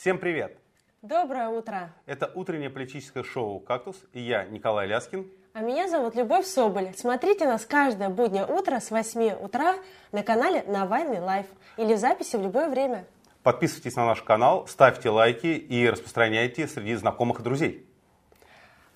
Всем привет! Доброе утро! Это утреннее политическое шоу «Кактус» и я, Николай Ляскин. А меня зовут Любовь Соболь. Смотрите нас каждое буднее утро с 8 утра на канале Навальный Live или в записи в любое время. Подписывайтесь на наш канал, ставьте лайки и распространяйте среди знакомых и друзей.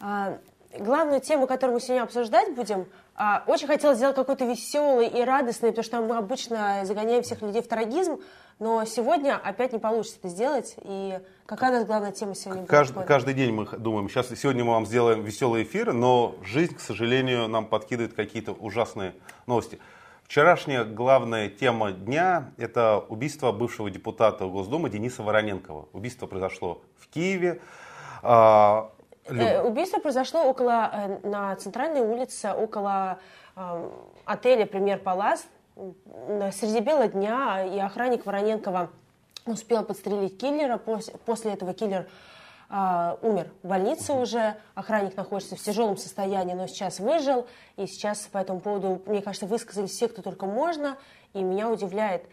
А, главную тему, которую мы сегодня обсуждать будем, а, очень хотелось сделать какой-то веселый и радостный, потому что мы обычно загоняем всех людей в трагизм, но сегодня опять не получится это сделать. И какая у нас главная тема сегодня будет? Каждый день мы думаем, сейчас сегодня мы вам сделаем веселый эфир, но жизнь, к сожалению, нам подкидывает какие-то ужасные новости. Вчерашняя главная тема дня – это убийство бывшего депутата Госдумы Дениса Вороненкова. Убийство произошло в Киеве. Э, убийство произошло около, э, на центральной улице, около э, отеля «Премьер Палас». Среди бела дня и охранник Вороненкова успел подстрелить киллера. После этого киллер э, умер в больнице уже. Охранник находится в тяжелом состоянии, но сейчас выжил. И сейчас по этому поводу, мне кажется, высказались все, кто только можно. И меня удивляет,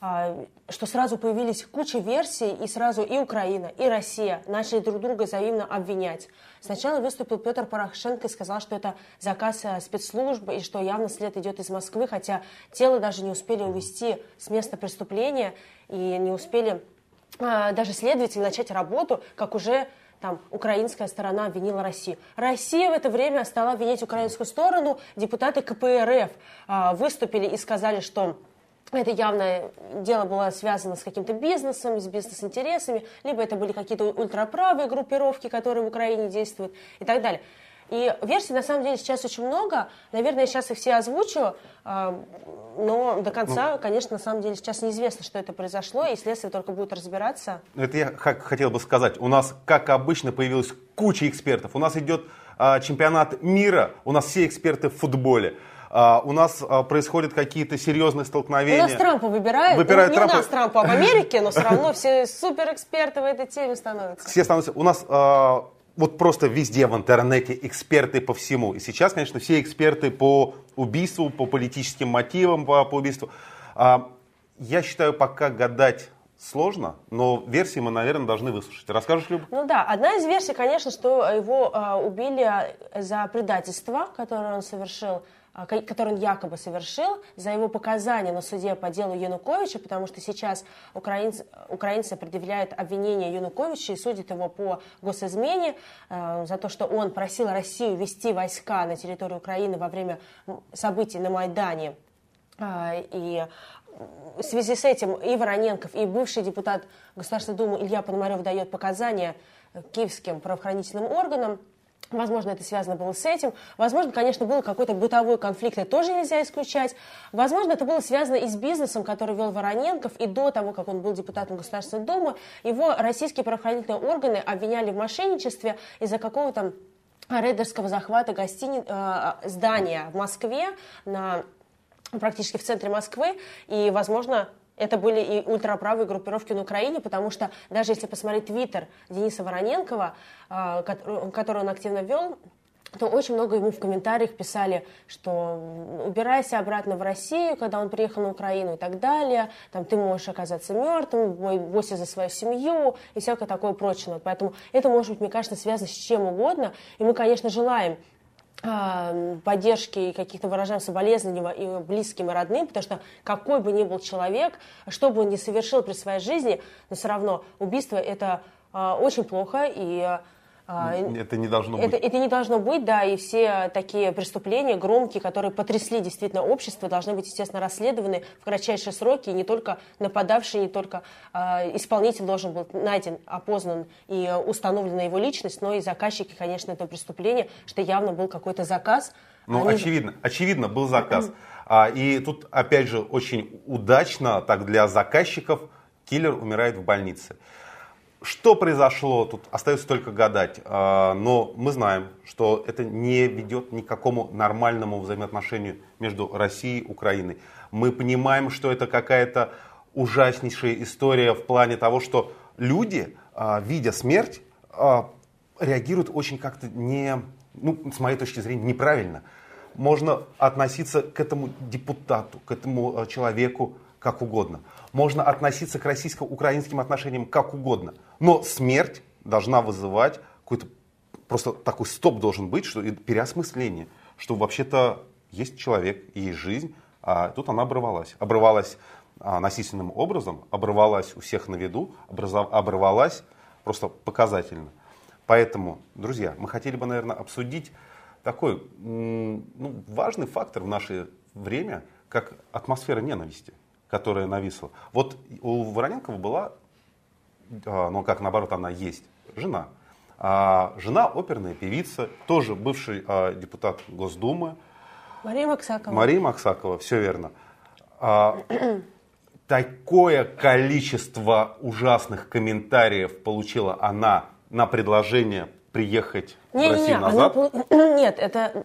что сразу появились куча версий, и сразу и Украина, и Россия начали друг друга взаимно обвинять. Сначала выступил Петр Порошенко и сказал, что это заказ э, спецслужбы, и что явно след идет из Москвы, хотя тело даже не успели увезти с места преступления, и не успели а, даже следователи начать работу, как уже там украинская сторона обвинила Россию. Россия в это время стала обвинять украинскую сторону. Депутаты КПРФ а, выступили и сказали, что это явно дело было связано с каким-то бизнесом, с бизнес-интересами, либо это были какие-то ультраправые группировки, которые в Украине действуют и так далее. И версий на самом деле сейчас очень много. Наверное, я сейчас их все озвучу, а, но до конца, ну, конечно, на самом деле сейчас неизвестно, что это произошло, и следствие только будет разбираться. Это я хотел бы сказать. У нас, как обычно, появилась куча экспертов. У нас идет а, чемпионат мира, у нас все эксперты в футболе. А, у нас а, происходят какие-то серьезные столкновения. У нас Трампа выбирают. выбирают ну, не Трампа. у нас Трампа, а в Америке, но все равно все суперэксперты в этой теме становятся. Все становятся. У нас а, вот просто везде в интернете эксперты по всему. И сейчас, конечно, все эксперты по убийству, по политическим мотивам по, по убийству. Я считаю, пока гадать сложно, но версии мы, наверное, должны выслушать. Расскажешь, Люба? Ну да, одна из версий, конечно, что его э, убили за предательство, которое он совершил а, который он якобы совершил, за его показания на суде по делу Януковича, потому что сейчас украинцы, украинцы предъявляют обвинение Януковича и судят его по госизмене э, за то, что он просил Россию вести войска на территорию Украины во время событий на Майдане. Э, и в связи с этим и Вороненков, и бывший депутат Государственной Думы Илья Пономарев дает показания киевским правоохранительным органам, Возможно, это связано было с этим. Возможно, конечно, был какой-то бытовой конфликт, это тоже нельзя исключать. Возможно, это было связано и с бизнесом, который вел Вороненков, и до того, как он был депутатом Государственной Думы, его российские правоохранительные органы обвиняли в мошенничестве из-за какого-то рейдерского захвата гостини... Э, здания в Москве, на... практически в центре Москвы, и, возможно, это были и ультраправые группировки на Украине, потому что даже если посмотреть твиттер Дениса Вороненкова, а, который он активно вел, то очень много ему в комментариях писали, что убирайся обратно в Россию, когда он приехал на Украину и так далее, там ты можешь оказаться мертвым, бойся за свою семью и всякое такое прочее. Поэтому это может быть, мне кажется, связано с чем угодно. И мы, конечно, желаем поддержки и каких-то выражаем соболезнования близким и родным, потому что какой бы ни был человек, что бы он ни совершил при своей жизни, но все равно убийство это а, очень плохо, и а, это не должно быть. Это не должно быть, да, и все такие преступления громкие, которые потрясли действительно общество, должны быть, естественно, расследованы в кратчайшие сроки, и не только нападавший, не только э, исполнитель должен был найден, опознан и установлена его личность, но и заказчики, конечно, этого преступления, что явно был какой-то заказ. Ну, Они... очевидно, очевидно, был заказ. А, и тут, опять же, очень удачно так для заказчиков киллер умирает в больнице. Что произошло, тут остается только гадать. А, но мы знаем, что это не ведет ни к какому нормальному взаимоотношению между Россией и Украиной. Мы понимаем, что это какая-то ужаснейшая история в плане того, что люди, а, видя смерть, а, реагируют очень как-то не, ну, с моей точки зрения, неправильно. Можно относиться к этому депутату, к этому человеку как угодно. Можно относиться к российско-украинским отношениям как угодно. Но смерть должна вызывать какой-то просто такой стоп должен быть, что переосмысление, что вообще-то есть человек, есть жизнь, а тут она обрывалась. Обрывалась а, насильственным образом, обрывалась у всех на виду, обрывалась просто показательно. Поэтому, друзья, мы хотели бы, наверное, обсудить такой ну, важный фактор в наше время, как атмосфера ненависти, которая нависла. Вот у Вороненкова была, а, ну как наоборот она есть, жена. А жена оперная певица, тоже бывший а, депутат Госдумы. Мария Максакова. Мария Максакова, все верно. А, такое количество ужасных комментариев получила она на предложение приехать не, в Россию не, назад? Она, нет, это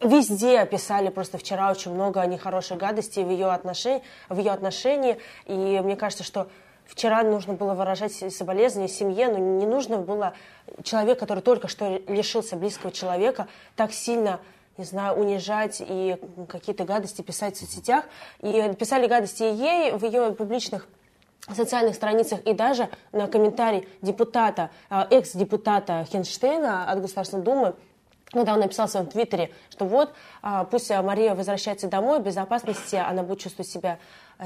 везде писали просто вчера очень много нехороших гадостей в ее, отношении, в ее отношении. И мне кажется, что вчера нужно было выражать соболезнования семье, но не нужно было человек, который только что лишился близкого человека, так сильно не знаю, унижать и какие-то гадости писать в соцсетях. И писали гадости ей в ее публичных социальных страницах и даже на комментарий депутата, а, экс-депутата Хенштейна от Государственной Думы, когда он написал в своем твиттере, что вот, а, пусть Мария возвращается домой, в безопасности, она будет чувствовать себя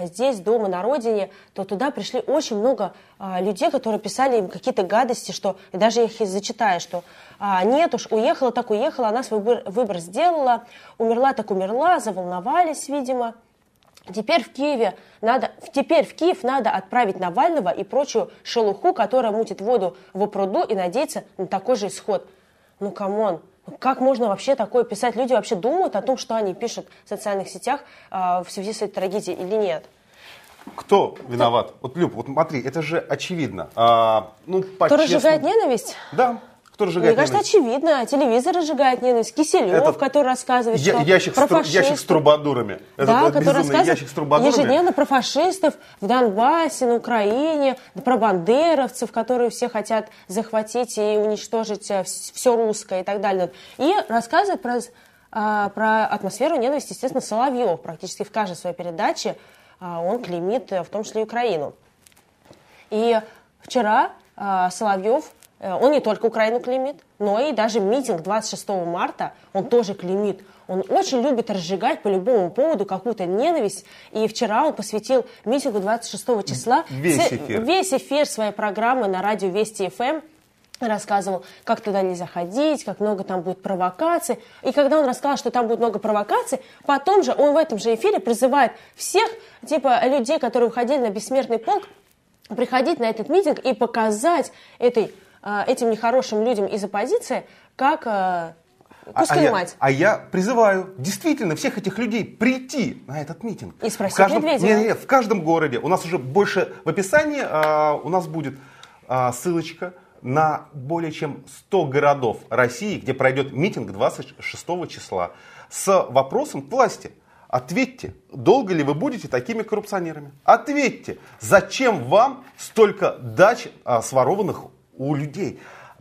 здесь, дома, на родине, то туда пришли очень много людей, которые писали им какие-то гадости, что, и даже их зачитаю, что нет уж, уехала так уехала, она свой выбор сделала, умерла так умерла, заволновались, видимо. Теперь в Киеве надо, теперь в Киев надо отправить Навального и прочую шелуху, которая мутит воду в пруду и надеяться на такой же исход. Ну, come on, как можно вообще такое писать? Люди вообще думают о том, что они пишут в социальных сетях э, в связи с этой трагедией или нет? Кто виноват? Вот, Люб, вот смотри, это же очевидно. А, ну, Кто разжигает ненависть? Да. Кто разжигает Мне кажется, очевидно. Телевизор разжигает ненависть. Киселев, это который рассказывает, я, что ящик про фашистов. Ящик с трубадурами. Да, это который рассказывает ящик с трубадурами. ежедневно про фашистов в Донбассе, на Украине, про бандеровцев, которые все хотят захватить и уничтожить э, все русское и так далее. И рассказывает про, а, про атмосферу ненависти, естественно, Соловьев. Практически в каждой своей передаче а, он клеймит э, в том числе и Украину. И вчера а, Соловьев он не только Украину клеймит, но и даже митинг 26 марта он тоже клеймит. Он очень любит разжигать по любому поводу какую-то ненависть. И вчера он посвятил митингу 26 числа весь эфир, весь эфир своей программы на радио Вести ФМ эм рассказывал, как туда нельзя ходить, как много там будет провокаций. И когда он рассказал, что там будет много провокаций, потом же он в этом же эфире призывает всех, типа, людей, которые уходили на бессмертный полк, приходить на этот митинг и показать этой Э, этим нехорошим людям из оппозиции, как э, а, я, а я призываю действительно всех этих людей прийти на этот митинг. И спросить в каждом, Медведева. Не, не, в каждом городе. У нас уже больше в описании а, у нас будет а, ссылочка на более чем 100 городов России, где пройдет митинг 26 числа с вопросом к власти. Ответьте, долго ли вы будете такими коррупционерами? Ответьте, зачем вам столько дач а, сворованных у людей.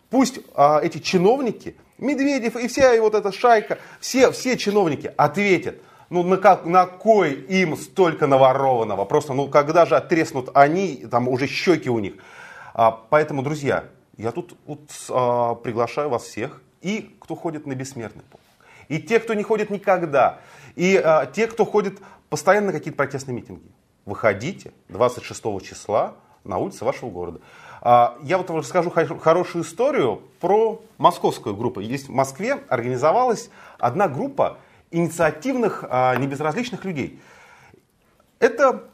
Пусть а, эти чиновники, Медведев и вся вот эта шайка, все, все чиновники ответят, ну на, как, на кой им столько наворованного? Просто, ну когда же оттреснут они, там уже щеки у них. А, поэтому, друзья, я тут вот, а, приглашаю вас всех, и кто ходит на бессмертный полк, и те, кто не ходит никогда, и а, те, кто ходит постоянно на какие-то протестные митинги. Выходите 26 числа на улицы вашего города. А, я вот расскажу хорошую историю про московскую группу. Есть в Москве организовалась одна группа инициативных, а, небезразличных людей. Это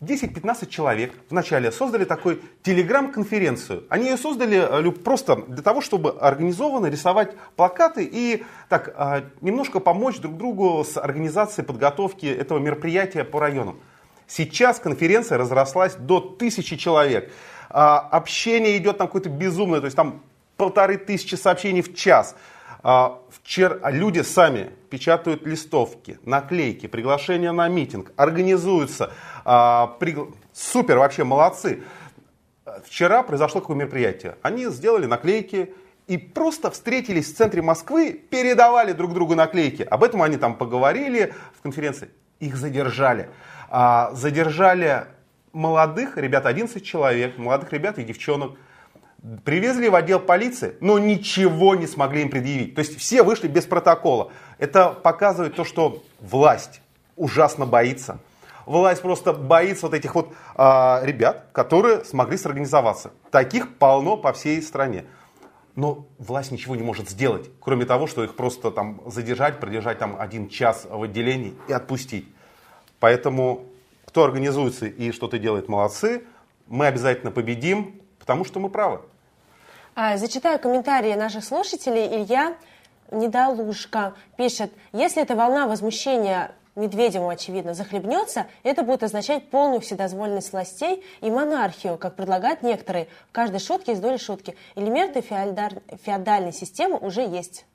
10-15 человек вначале создали такой телеграм-конференцию. Они ее создали э, просто для того, чтобы организованно рисовать плакаты и так а, немножко помочь друг другу с организацией подготовки этого мероприятия по районам. Сейчас конференция разрослась до тысячи человек а, общение идет там какое-то безумное, то есть там полторы тысячи сообщений в час. А, вчера люди сами печатают листовки, наклейки, приглашения на митинг, организуются. А. Супер, вообще молодцы. Вчера произошло какое мероприятие. Они сделали наклейки и просто встретились в центре Москвы, передавали друг другу наклейки. Об этом они там поговорили в конференции. Их задержали. А, задержали молодых ребят, 11 человек, молодых ребят и девчонок, Привезли в отдел полиции, но ничего не смогли им предъявить. То есть все вышли без протокола. Это показывает то, что власть ужасно боится. Власть просто боится вот этих вот а, ребят, которые смогли сорганизоваться. Таких полно по всей стране. Но власть ничего не может сделать, кроме того, что их просто там задержать, продержать там один час в отделении и отпустить. Поэтому кто организуется и что-то делает, молодцы. Мы обязательно победим, потому что мы правы. А, зачитаю комментарии наших слушателей. Илья Недолушка пишет, если эта волна возмущения Медведеву, очевидно, захлебнется, это будет означать полную вседозволенность властей и монархию, как предлагают некоторые. В каждой шутке есть доля шутки. Элементы феодальной системы уже есть.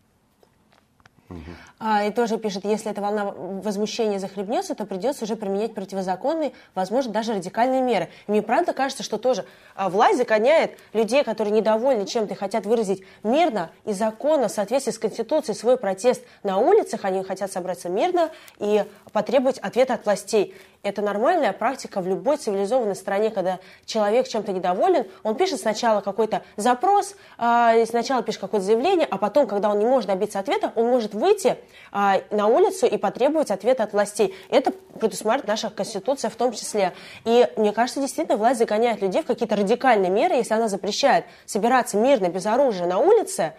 А, и тоже пишет, если эта волна возмущения захлебнется, то придется уже применять противозаконные, возможно, даже радикальные меры. И мне правда кажется, что тоже а, власть загоняет людей, которые недовольны чем-то и хотят выразить мирно и законно, в соответствии с Конституцией, свой протест на улицах. Они хотят собраться мирно и потребовать ответа от властей. Это нормальная практика в любой цивилизованной стране, когда человек чем-то недоволен, он пишет сначала какой-то запрос, э, сначала пишет какое-то заявление, а потом, когда он не может добиться ответа, он может выйти э, на улицу и потребовать ответа от властей. Это предусматривает наша Конституция в том числе. И мне кажется, действительно, власть загоняет людей в какие-то радикальные меры, если она запрещает собираться мирно, без оружия на улице,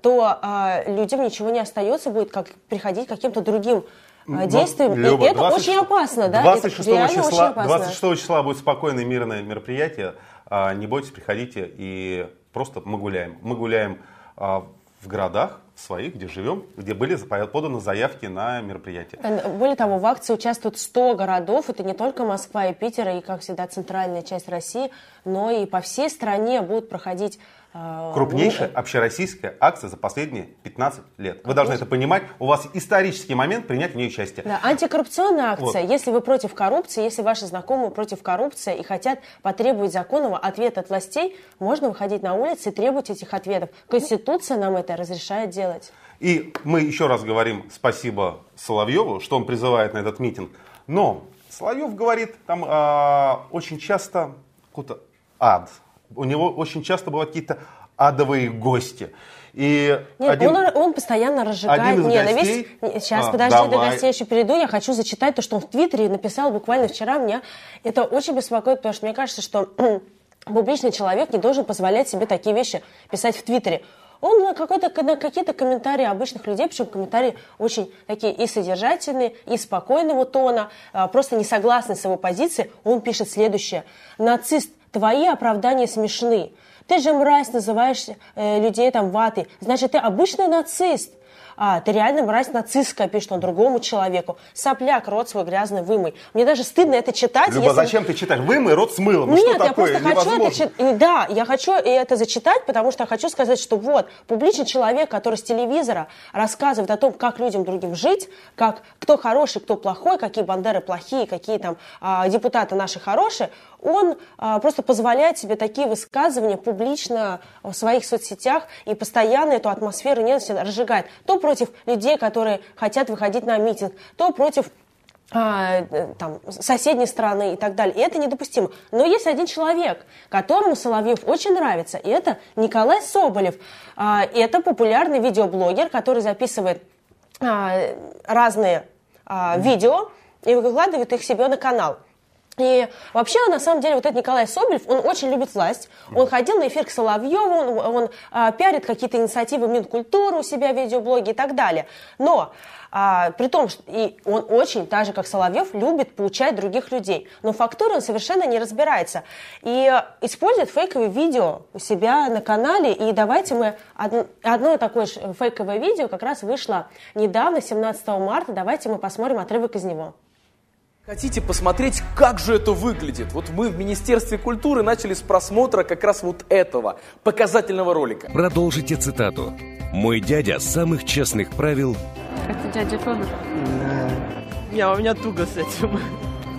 то э, людям ничего не остается, будет как приходить к каким-то другим а, действуем. Люба, это 20, очень опасно, да? 26 это числа, опасно. 26 числа будет спокойное мирное мероприятие. А, не бойтесь, приходите и просто мы гуляем. Мы гуляем а, в городах своих, где живем, где были поданы заявки на мероприятие. Более того, в акции участвуют 100 городов. Это не только Москва и Питер, и, как всегда, центральная часть России, но и по всей стране будут проходить Крупнейшая ну, общероссийская акция за последние 15 лет. Вы должны это понимать. У вас исторический момент принять в ней участие. Да, антикоррупционная акция. Вот. Если вы против коррупции, если ваши знакомые против коррупции и хотят потребовать законного ответа от властей, можно выходить на улицы и требовать этих ответов. Конституция нам это разрешает делать. И мы еще раз говорим спасибо Соловьеву, что он призывает на этот митинг. Но Соловьев говорит там э, очень часто какой-то ад у него очень часто бывают какие-то адовые гости. И Нет, один, он, он постоянно разжигает ненависть. Гостей, Сейчас, а, подожди, давай. до гостей еще перейду. Я хочу зачитать то, что он в Твиттере написал буквально вчера. Меня это очень беспокоит, потому что мне кажется, что публичный человек не должен позволять себе такие вещи писать в Твиттере. Он на, какой-то, на какие-то комментарии обычных людей, причем комментарии очень такие и содержательные, и спокойного тона, а, просто не согласны с его позицией, он пишет следующее. Нацист твои оправдания смешны. Ты же мразь называешь э, людей там ватой. Значит, ты обычный нацист а, ты реально мразь нацистская, пишет он другому человеку. Сопляк, рот свой грязный вымой. Мне даже стыдно это читать. Люба, если... зачем ты читаешь? Вымой, рот смыло. Ну, Нет, я просто хочу это читать. Да, я хочу это зачитать, потому что я хочу сказать, что вот, публичный человек, который с телевизора рассказывает о том, как людям другим жить, как кто хороший, кто плохой, какие бандеры плохие, какие там а, депутаты наши хорошие, он а, просто позволяет себе такие высказывания публично в своих соцсетях и постоянно эту атмосферу ненависти разжигает. То против людей, которые хотят выходить на митинг, то против а, там, соседней страны и так далее. И это недопустимо. Но есть один человек, которому Соловьев очень нравится, и это Николай Соболев. А, это популярный видеоблогер, который записывает разные видео и выкладывает их себе на канал. И вообще, на самом деле, вот этот Николай Соболев, он очень любит власть. Он ходил на эфир к Соловьеву, он, он а, пиарит какие-то инициативы Минкультуры у себя в видеоблоге и так далее. Но а, при том, что и он очень, так же как Соловьев, любит получать других людей. Но фактуры он совершенно не разбирается. И использует фейковые видео у себя на канале. И давайте мы... Одно, одно такое фейковое видео как раз вышло недавно, 17 марта. Давайте мы посмотрим отрывок из него. Хотите посмотреть, как же это выглядит? Вот мы в Министерстве культуры начали с просмотра как раз вот этого показательного ролика. Продолжите цитату. «Мой дядя самых честных правил...» Это дядя Федор? Да. Не, у меня туго с этим.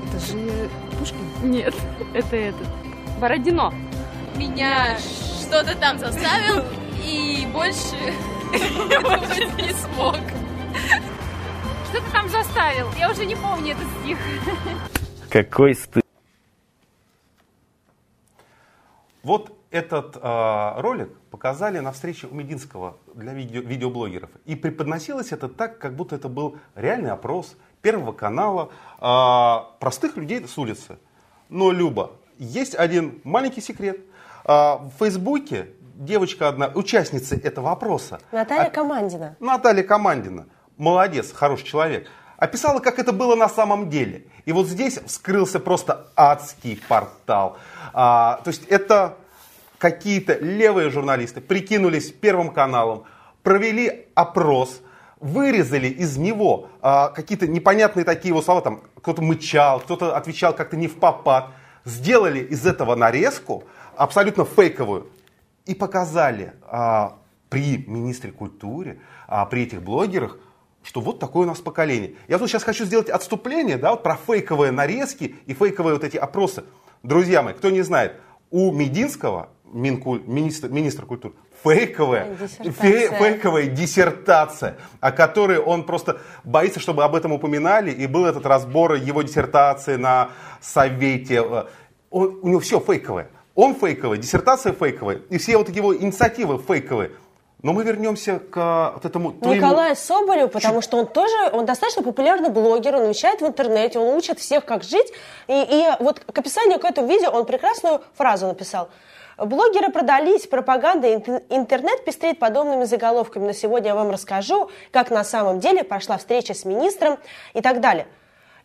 Это же Пушкин? Нет, это этот. Бородино. Меня что-то там заставил, и больше не смог. Что ты там заставил? Я уже не помню этот стих. Какой стыд. Вот этот э, ролик показали на встрече у Мединского для видео, видеоблогеров. И преподносилось это так, как будто это был реальный опрос Первого канала э, простых людей с улицы. Но, Люба, есть один маленький секрет. Э, в Фейсбуке девочка одна, участница этого опроса. Наталья а- Командина. Наталья Командина. Молодец, хороший человек. Описала, как это было на самом деле. И вот здесь вскрылся просто адский портал. А, то есть это какие-то левые журналисты прикинулись Первым каналом, провели опрос, вырезали из него а, какие-то непонятные такие вот слова, там кто-то мычал, кто-то отвечал как-то не в попад, сделали из этого нарезку абсолютно фейковую и показали а, при министре культуры, а, при этих блогерах, что вот такое у нас поколение. Я тут сейчас хочу сделать отступление да, вот про фейковые нарезки и фейковые вот эти опросы. Друзья мои, кто не знает, у Мединского Минкуль, министр, министр культуры, фейковая, Диссертация. фе- фейковая диссертация, о которой он просто боится, чтобы об этом упоминали, и был этот разбор его диссертации на совете. Он- у него все фейковое. Он фейковый, диссертация фейковая, и все вот его инициативы фейковые. Но мы вернемся к вот этому твоему- Николаю Соболеву, потому что он тоже, он достаточно популярный блогер, он вещает в интернете, он учит всех, как жить. И, и вот к описанию к этому видео он прекрасную фразу написал. Блогеры продались, пропаганда, ин- интернет пестрит подобными заголовками. Но сегодня я вам расскажу, как на самом деле прошла встреча с министром и так далее.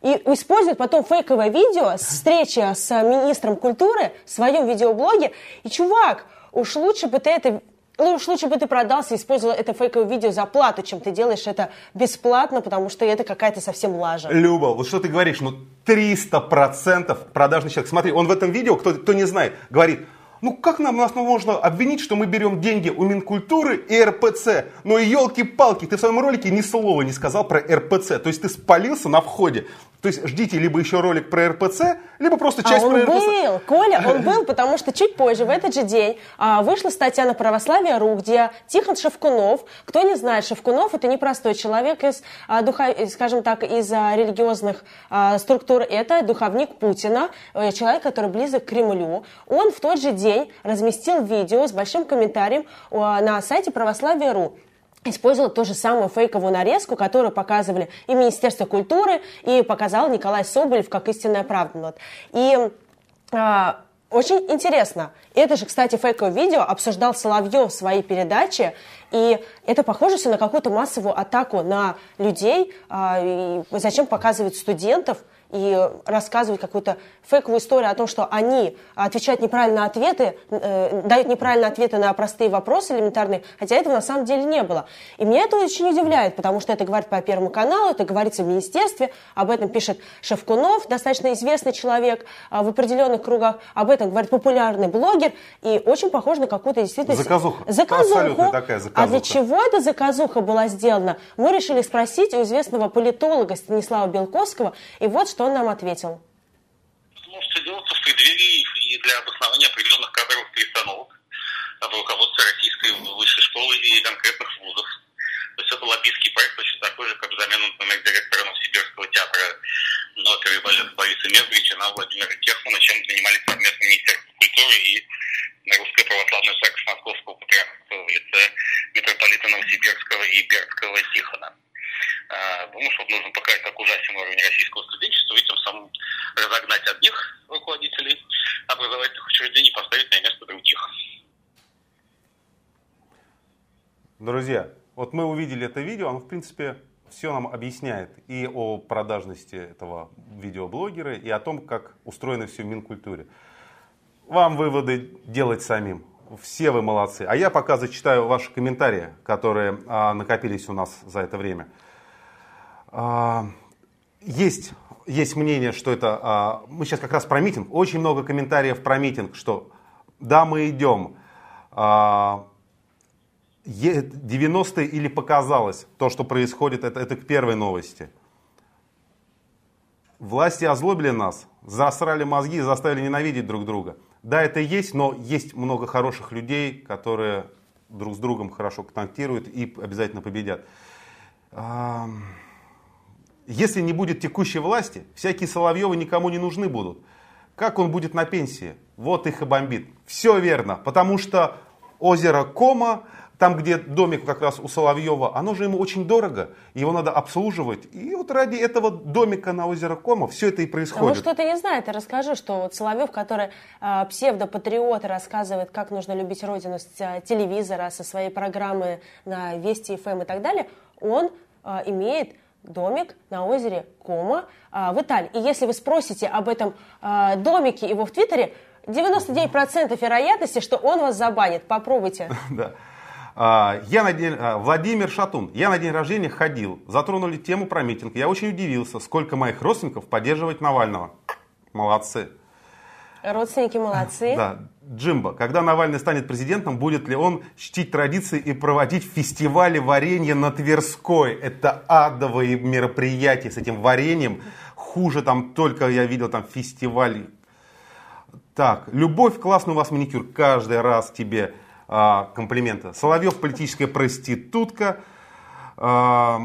И использует потом фейковое видео с встречи с министром культуры в своем видеоблоге. И, чувак, уж лучше бы ты это ну уж лучше бы ты продался и использовал это фейковое видео за плату, чем ты делаешь это бесплатно, потому что это какая-то совсем лажа. Люба, вот что ты говоришь, ну 300% продажный человек. Смотри, он в этом видео, кто, кто не знает, говорит, ну как нам нас можно обвинить, что мы берем деньги у Минкультуры и РПЦ? Но елки-палки, ты в своем ролике ни слова не сказал про РПЦ. То есть ты спалился на входе. То есть ждите либо еще ролик про РПЦ, либо просто А часть он про РПЦ. был, Коля, он был, потому что чуть позже, в этот же день, а, вышла статья на православие.ру, где Тихон Шевкунов, кто не знает, Шевкунов это непростой человек из, а, духа, скажем так, из а, религиозных а, структур, это духовник Путина, э, человек, который близок к Кремлю. Он в тот же день разместил видео с большим комментарием а, на сайте православие.ру использовал ту же самую фейковую нарезку, которую показывали и Министерство культуры, и показал Николай Соболев как истинная правда. Вот. И а, очень интересно. Это же, кстати, фейковое видео обсуждал Соловьев в своей передаче, и это похоже все на какую-то массовую атаку на людей. а, и зачем показывать студентов и рассказывать какую-то фейковую историю о том, что они отвечают неправильно на ответы, э, дают неправильные ответы на простые вопросы элементарные, хотя этого на самом деле не было. И меня это очень удивляет, потому что это говорит по Первому каналу, это говорится в министерстве, об этом пишет Шевкунов, достаточно известный человек а, в определенных кругах, об этом говорит популярный блогер, и очень похоже на какую-то действительно... Заказуха. Заказуху. Абсолютно такая А заказуха. для чего эта заказуха была сделана? Мы решили спросить у известного политолога Станислава Белковского, и вот что он нам ответил. Ну, все делается в преддверии и для обоснования определенных кадровых перестановок в руководстве российской высшей школы и конкретных вузов. То есть это лоббистский проект точно такой же, как замена, например, директора Новосибирского театра оперы и балета Бориса Мезговича на Владимира Техмана, чем занимались совместно Министерство культуры и Русская православная церковь Московского патриархата в лице митрополита Новосибирского и Бердского Тихона. А, Думаю, что нужно показать, как ужасен уровень российского студенчества, и тем самым разогнать одних руководителей образовательных учреждений, поставить на место других. Друзья, вот мы увидели это видео, оно в принципе все нам объясняет и о продажности этого видеоблогера, и о том, как устроено все в Минкультуре. Вам выводы делать самим. Все вы молодцы. А я пока зачитаю ваши комментарии, которые а, накопились у нас за это время. А, есть, есть мнение, что это... а, мы сейчас как раз про митинг. Очень много комментариев про митинг, что да, мы идем. а, Е- 90-е или показалось то, что происходит, это, это к первой новости. Власти озлобили нас, засрали мозги заставили ненавидеть друг друга. Да, это есть, но есть много хороших людей, которые друг с другом хорошо контактируют и обязательно победят. Если не будет текущей власти, всякие Соловьевы никому не нужны будут. Как он будет на пенсии? вот их и бомбит. Все верно, потому что озеро Кома, там, где домик как раз у Соловьева, оно же ему очень дорого, его надо обслуживать. И вот ради этого домика на озеро Кома все это и А происходит. может, кто-то не знает, я расскажу, что вот Соловьев, который э, псевдопатриот, рассказывает, как нужно любить родину с э, телевизора, со своей программы на Вести ФМ и так далее, он э, имеет домик на озере Кома э, в Италии. И если вы спросите об этом э, домике его в Твиттере, 99% вероятности, что он вас забанит. Попробуйте. Да. А, Я на день, а, Владимир Шатун. Я на день рождения ходил. Затронули тему про митинг. Я очень удивился, сколько моих родственников поддерживает Навального. Молодцы. Родственники молодцы. Да. Джимбо, когда Навальный станет президентом, будет ли он чтить традиции и проводить фестивали варенья на Тверской? Это адовые мероприятия с этим вареньем. Хуже там только я видел там фестиваль. Так, любовь, классный у вас маникюр. Каждый раз тебе а, комплименты. Соловьев политическая проститутка. А,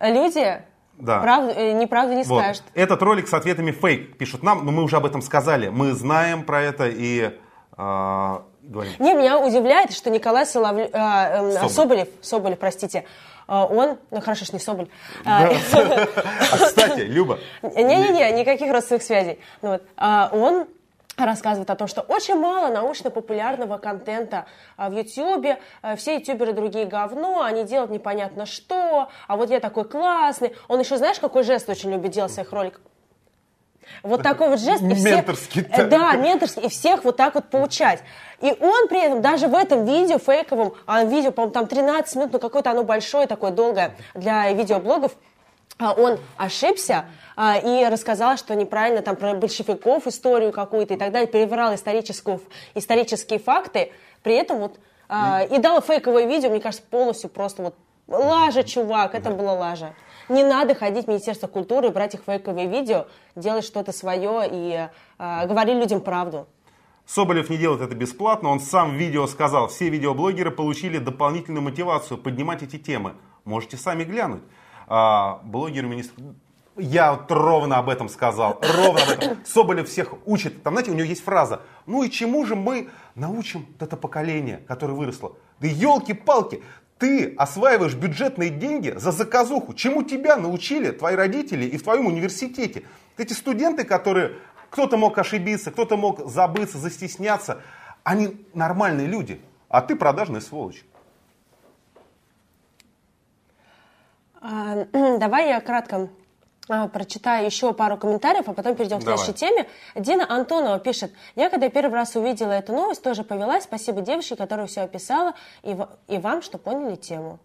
Люди да. правду, э, неправду не Вот. скажут. Этот ролик с ответами фейк, пишут нам, но мы уже об этом сказали. Мы знаем про это и а, говорим. Не, меня удивляет, что Николай Соловлев, Соболев. Соболев, Соболев, простите, а, он, ну хорошо, что не Соболь, а, А, кстати, Люба, не-не-не, никаких родственных связей, Ну вот, а, он рассказывает о том, что очень мало научно-популярного контента а, в Ютьюбе, а, все ютуберы другие говно, они делают непонятно что, а вот я такой классный. Он еще, знаешь, какой жест очень любит делать в своих роликах? Вот такой вот жест. и всех- Менторский, Э, Да, менторский. И всех вот так вот поучать. И он при этом даже в этом видео фейковом, а видео, по-моему, там 13 минут, ну какое-то оно большое, такое долгое для видеоблогов, он ошибся а, и рассказал, что неправильно там про большевиков историю какую-то и так далее, переврал историческую, исторические факты, при этом вот а, и дал фейковое видео, мне кажется, полностью просто вот лажа, чувак, это была лажа. Не надо ходить в Министерство культуры, брать их фейковые видео, делать что-то свое и а, говорить людям правду. Соболев не делает это бесплатно, он сам в видео сказал, все видеоблогеры получили дополнительную мотивацию поднимать эти темы. Можете сами глянуть. А, блогер министр... Я вот ровно об этом сказал, ровно об этом. Соболев всех учит. Там, знаете, у него есть фраза, ну и чему же мы научим это поколение, которое выросло? Да елки-палки, ты осваиваешь бюджетные деньги за заказуху. Чему тебя научили твои родители и в твоем университете? Эти студенты, которые кто-то мог ошибиться, кто-то мог забыться, застесняться, они нормальные люди, а ты продажная сволочь. Давай я кратко а, прочитаю еще пару комментариев, а потом перейдем к следующей теме. Дина Антонова пишет, я когда первый раз увидела эту новость, тоже повелась. Спасибо девушке, которая все описала, и вам, что поняли тему.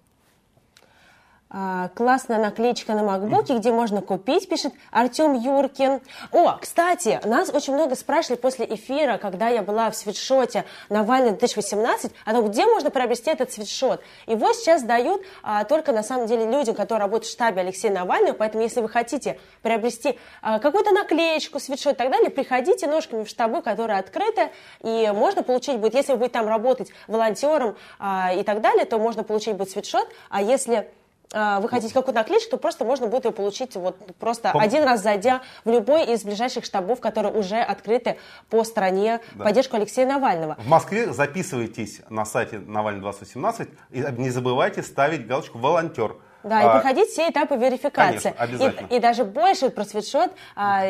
А, классная наклеечка на макбуке, где можно купить, пишет Артем Юркин. О, кстати, нас очень много спрашивали после эфира, когда я была в свитшоте Навальный 2018, о том, где можно приобрести этот свитшот. Его сейчас дают а, только, на самом деле, людям, которые работают в штабе Алексея Навального, поэтому, если вы хотите приобрести а, какую-то наклеечку, свитшот и так далее, приходите ножками в штабы, которые открыты, и можно получить будет, если вы будете там работать волонтером а, и так далее, то можно получить будет свитшот, а если а, вы хотите какую-то наклеечку, то просто можно будет ее получить вот просто Пом- один раз зайдя в любой из ближайших штабов, которые уже открыты по стране в поддержку Алексея Навального. В Москве записывайтесь на сайте Навальный 2018 и не забывайте ставить галочку «Волонтер». Да, А, и проходить все этапы верификации. Конечно, обязательно. И, и даже больше про свитшот. а,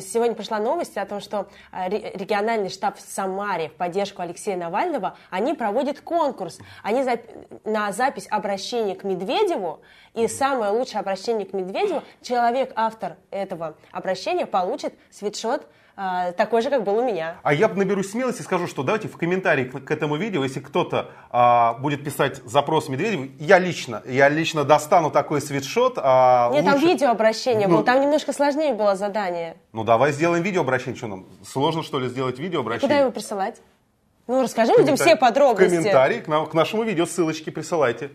сегодня пришла новость о том, что а, ре- региональный штаб в Самаре в поддержку Алексея Навального, они проводят конкурс. Они зап- на запись обращения к Медведеву, и самое лучшее обращение к Медведеву, человек, автор этого обращения, получит свитшот а, такой же, как был у меня. А я наберусь смелости и скажу, что давайте в комментарии к, к этому видео, если кто-то а, будет писать запрос Медведеву, я лично, я лично достану такой свитшот. а, Нет, там лучше- видеообращение Ну, было, там немножко сложнее было задание. Ну давай сделаем видеообращение. Что нам, сложно что ли сделать видеообращение? Куда его присылать? Ну, расскажи людям все подробности. В комментарии к, нам- к нашему видео ссылочки присылайте.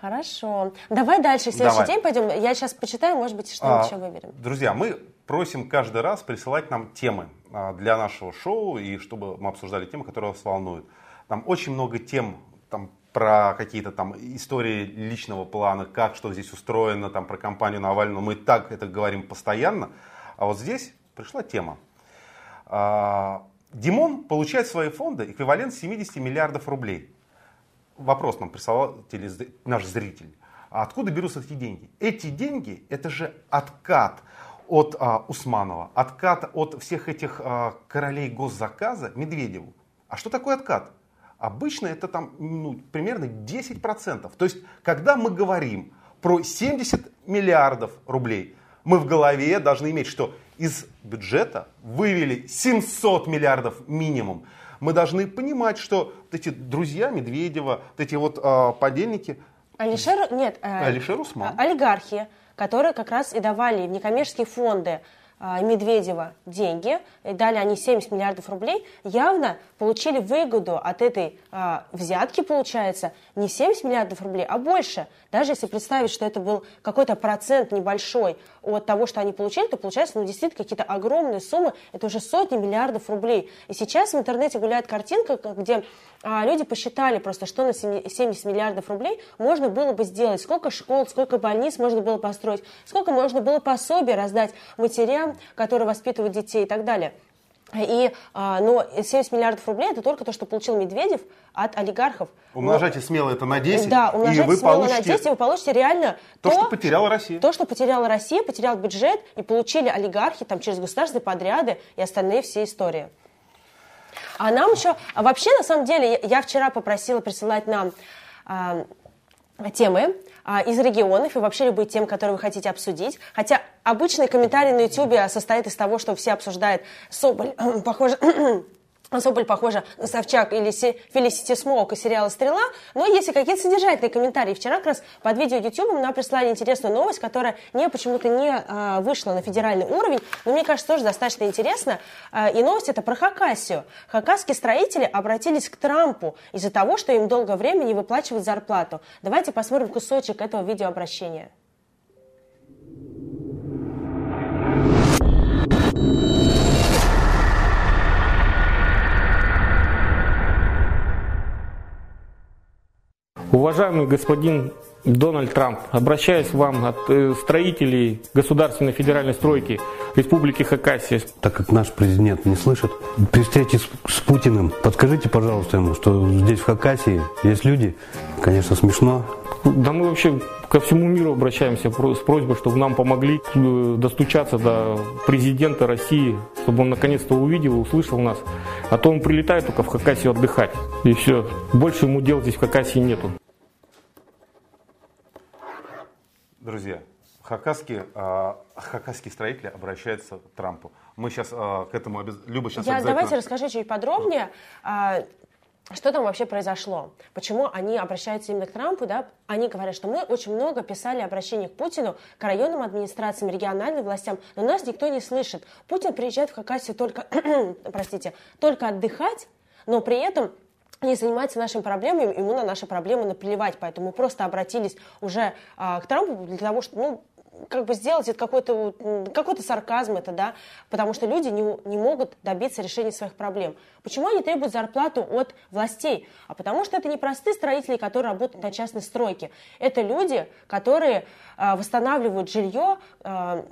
Хорошо. Давай дальше, в следующий Давай. день пойдем. Я сейчас почитаю, может быть, что-нибудь А, еще выберем. Друзья, мы просим каждый раз присылать нам темы а, для нашего шоу, и чтобы мы обсуждали темы, которые вас волнуют. Там очень много тем там, про какие-то там истории личного плана, как что здесь устроено, там, про компанию Навального. Мы так это говорим постоянно. А вот здесь пришла тема. А, Димон получает в свои фонды эквивалент 70 миллиардов рублей. Вопрос нам прислал телез- наш зритель. А откуда берутся эти деньги? Эти деньги это же откат от а, Усманова, откат от всех этих а, королей госзаказа Медведеву. А что такое откат? Обычно это там ну, примерно 10%. То есть, когда мы говорим про 70 миллиардов рублей, мы в голове должны иметь, что из бюджета вывели 700 миллиардов минимум. Мы должны понимать, что вот эти друзья Медведева, вот эти вот э, подельники, Алишер, нет, э, Алишер Усман. олигархи, которые как раз и давали в некоммерческие фонды Медведева деньги, дали они 70 миллиардов рублей, явно получили выгоду от этой а, взятки, получается, не 70 миллиардов рублей, а больше. Даже если представить, что это был какой-то процент небольшой от того, что они получили, то получается, ну, действительно, какие-то огромные суммы, это уже сотни миллиардов рублей. И сейчас в интернете гуляет картинка, где а, люди посчитали просто, что на 70 миллиардов рублей можно было бы сделать, сколько школ, сколько больниц можно было построить, сколько можно было пособий раздать матерям, которые воспитывают детей и так далее. И, а, но 70 миллиардов рублей это только то, что получил Медведев от олигархов. Умножайте смело это на 10, Да, и умножайте вы смело на получите 10, и вы получите реально то, что потеряла Россия. то, что потеряла Россия, потерял бюджет, и получили олигархи там, через государственные подряды и остальные все истории. А нам еще... а вообще, на самом деле, я я вчера попросила присылать нам а, темы а, из регионов и вообще любые темы, которые вы хотите обсудить. Хотя обычный комментарий на YouTube состоит из того, что все обсуждают Соболь, похоже... Соболь похожа на Собчак или Си- Фелисити Смоук из сериала «Стрела», но есть и какие-то содержательные комментарии. Вчера как раз под видео YouTube нам прислали интересную новость, которая не почему-то не а, вышла на федеральный уровень, но мне кажется, тоже достаточно интересно. А, и новость это про Хакасию. Хакасские строители обратились к Трампу из-за того, что им долгое время не выплачивают зарплату. Давайте посмотрим кусочек этого видеообращения. Уважаемый господин Дональд Трамп, обращаюсь к вам от э, строителей государственной федеральной стройки Республики Хакасия. Так как наш президент не слышит, при встрече с, с Путиным подскажите, пожалуйста, ему, что здесь в Хакасии есть люди. Конечно, смешно. Да мы вообще ко всему миру обращаемся с просьбой, чтобы нам помогли э, достучаться до президента России, чтобы он наконец-то увидел и услышал нас. А то он прилетает только в Хакасию отдыхать. И все. Больше ему делать здесь в Хакасии нету. Друзья, хакасские, а, хакасские строители обращаются к Трампу. Мы сейчас к этому обяз... Люба сейчас Я, обязательно... давайте расскажу чуть подробнее. Что там вообще произошло? Почему они обращаются именно к Трампу? Да? Они говорят, что мы очень много писали обращений к Путину, к районным администрациям, региональным властям, но нас никто не слышит. Путин приезжает в Хакасию только, простите, только отдыхать, но при этом не занимается нашими проблемами, ему на наши проблемы наплевать. Поэтому мы просто обратились уже а, к Трампу для того, чтобы, ну, как бы сделать это какой-то какой-то сарказм это, да, потому что люди не, не могут добиться решения своих проблем. Почему они требуют зарплату от властей? А потому что это не простые строители, которые работают на частной стройке. Это люди, которые а, восстанавливают жилье а,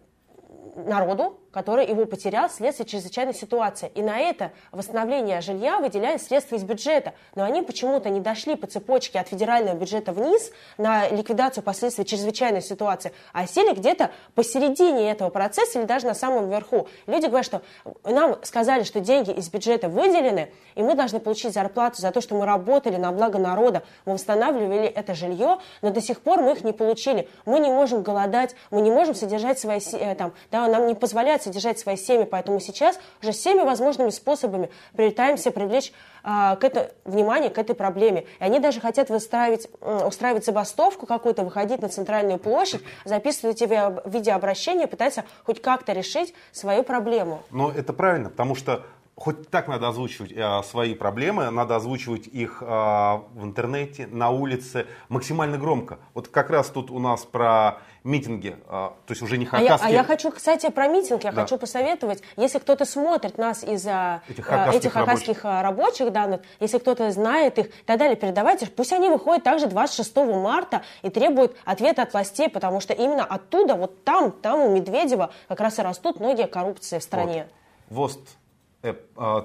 народу, который его потерял вследствие чрезвычайной ситуации. И на это восстановление жилья выделяют средства из бюджета. Но они почему-то не дошли по цепочке от федерального бюджета вниз на ликвидацию последствий чрезвычайной ситуации, а сели где-то посередине этого процесса или даже на самом верху. Люди говорят, что нам сказали, что деньги из бюджета выделены, и мы должны получить зарплату за то, что мы работали на благо народа, мы восстанавливали это жилье, но до сих пор мы их не получили. Мы не можем голодать, мы не можем содержать свои, э, там, да, нам не позволяют содержать свои семьи, поэтому сейчас уже всеми возможными способами пытаемся привлечь а, к это, внимание к этой проблеме. И они даже хотят выстраивать, м, устраивать забастовку какую-то, выходить на центральную площадь, записывать видео- видеообращения, пытаться хоть как-то решить свою проблему. Но это правильно, потому что хоть так надо озвучивать э, свои проблемы, надо озвучивать их э, в интернете, на улице, максимально громко. Вот как раз тут у нас про митинги, э, то есть уже не А я, хакасские. а я хочу, кстати, про митинг, я Да. хочу посоветовать, если кто-то смотрит нас из а, Этих а, хакасских этих хакасских рабочих, да, ну, если кто-то знает их и так далее, передавайте, пусть они выходят также 26 марта и требуют ответа от властей, потому что именно оттуда, вот там, там у Медведева как раз и растут многие коррупции в стране. ВОСТ э, э,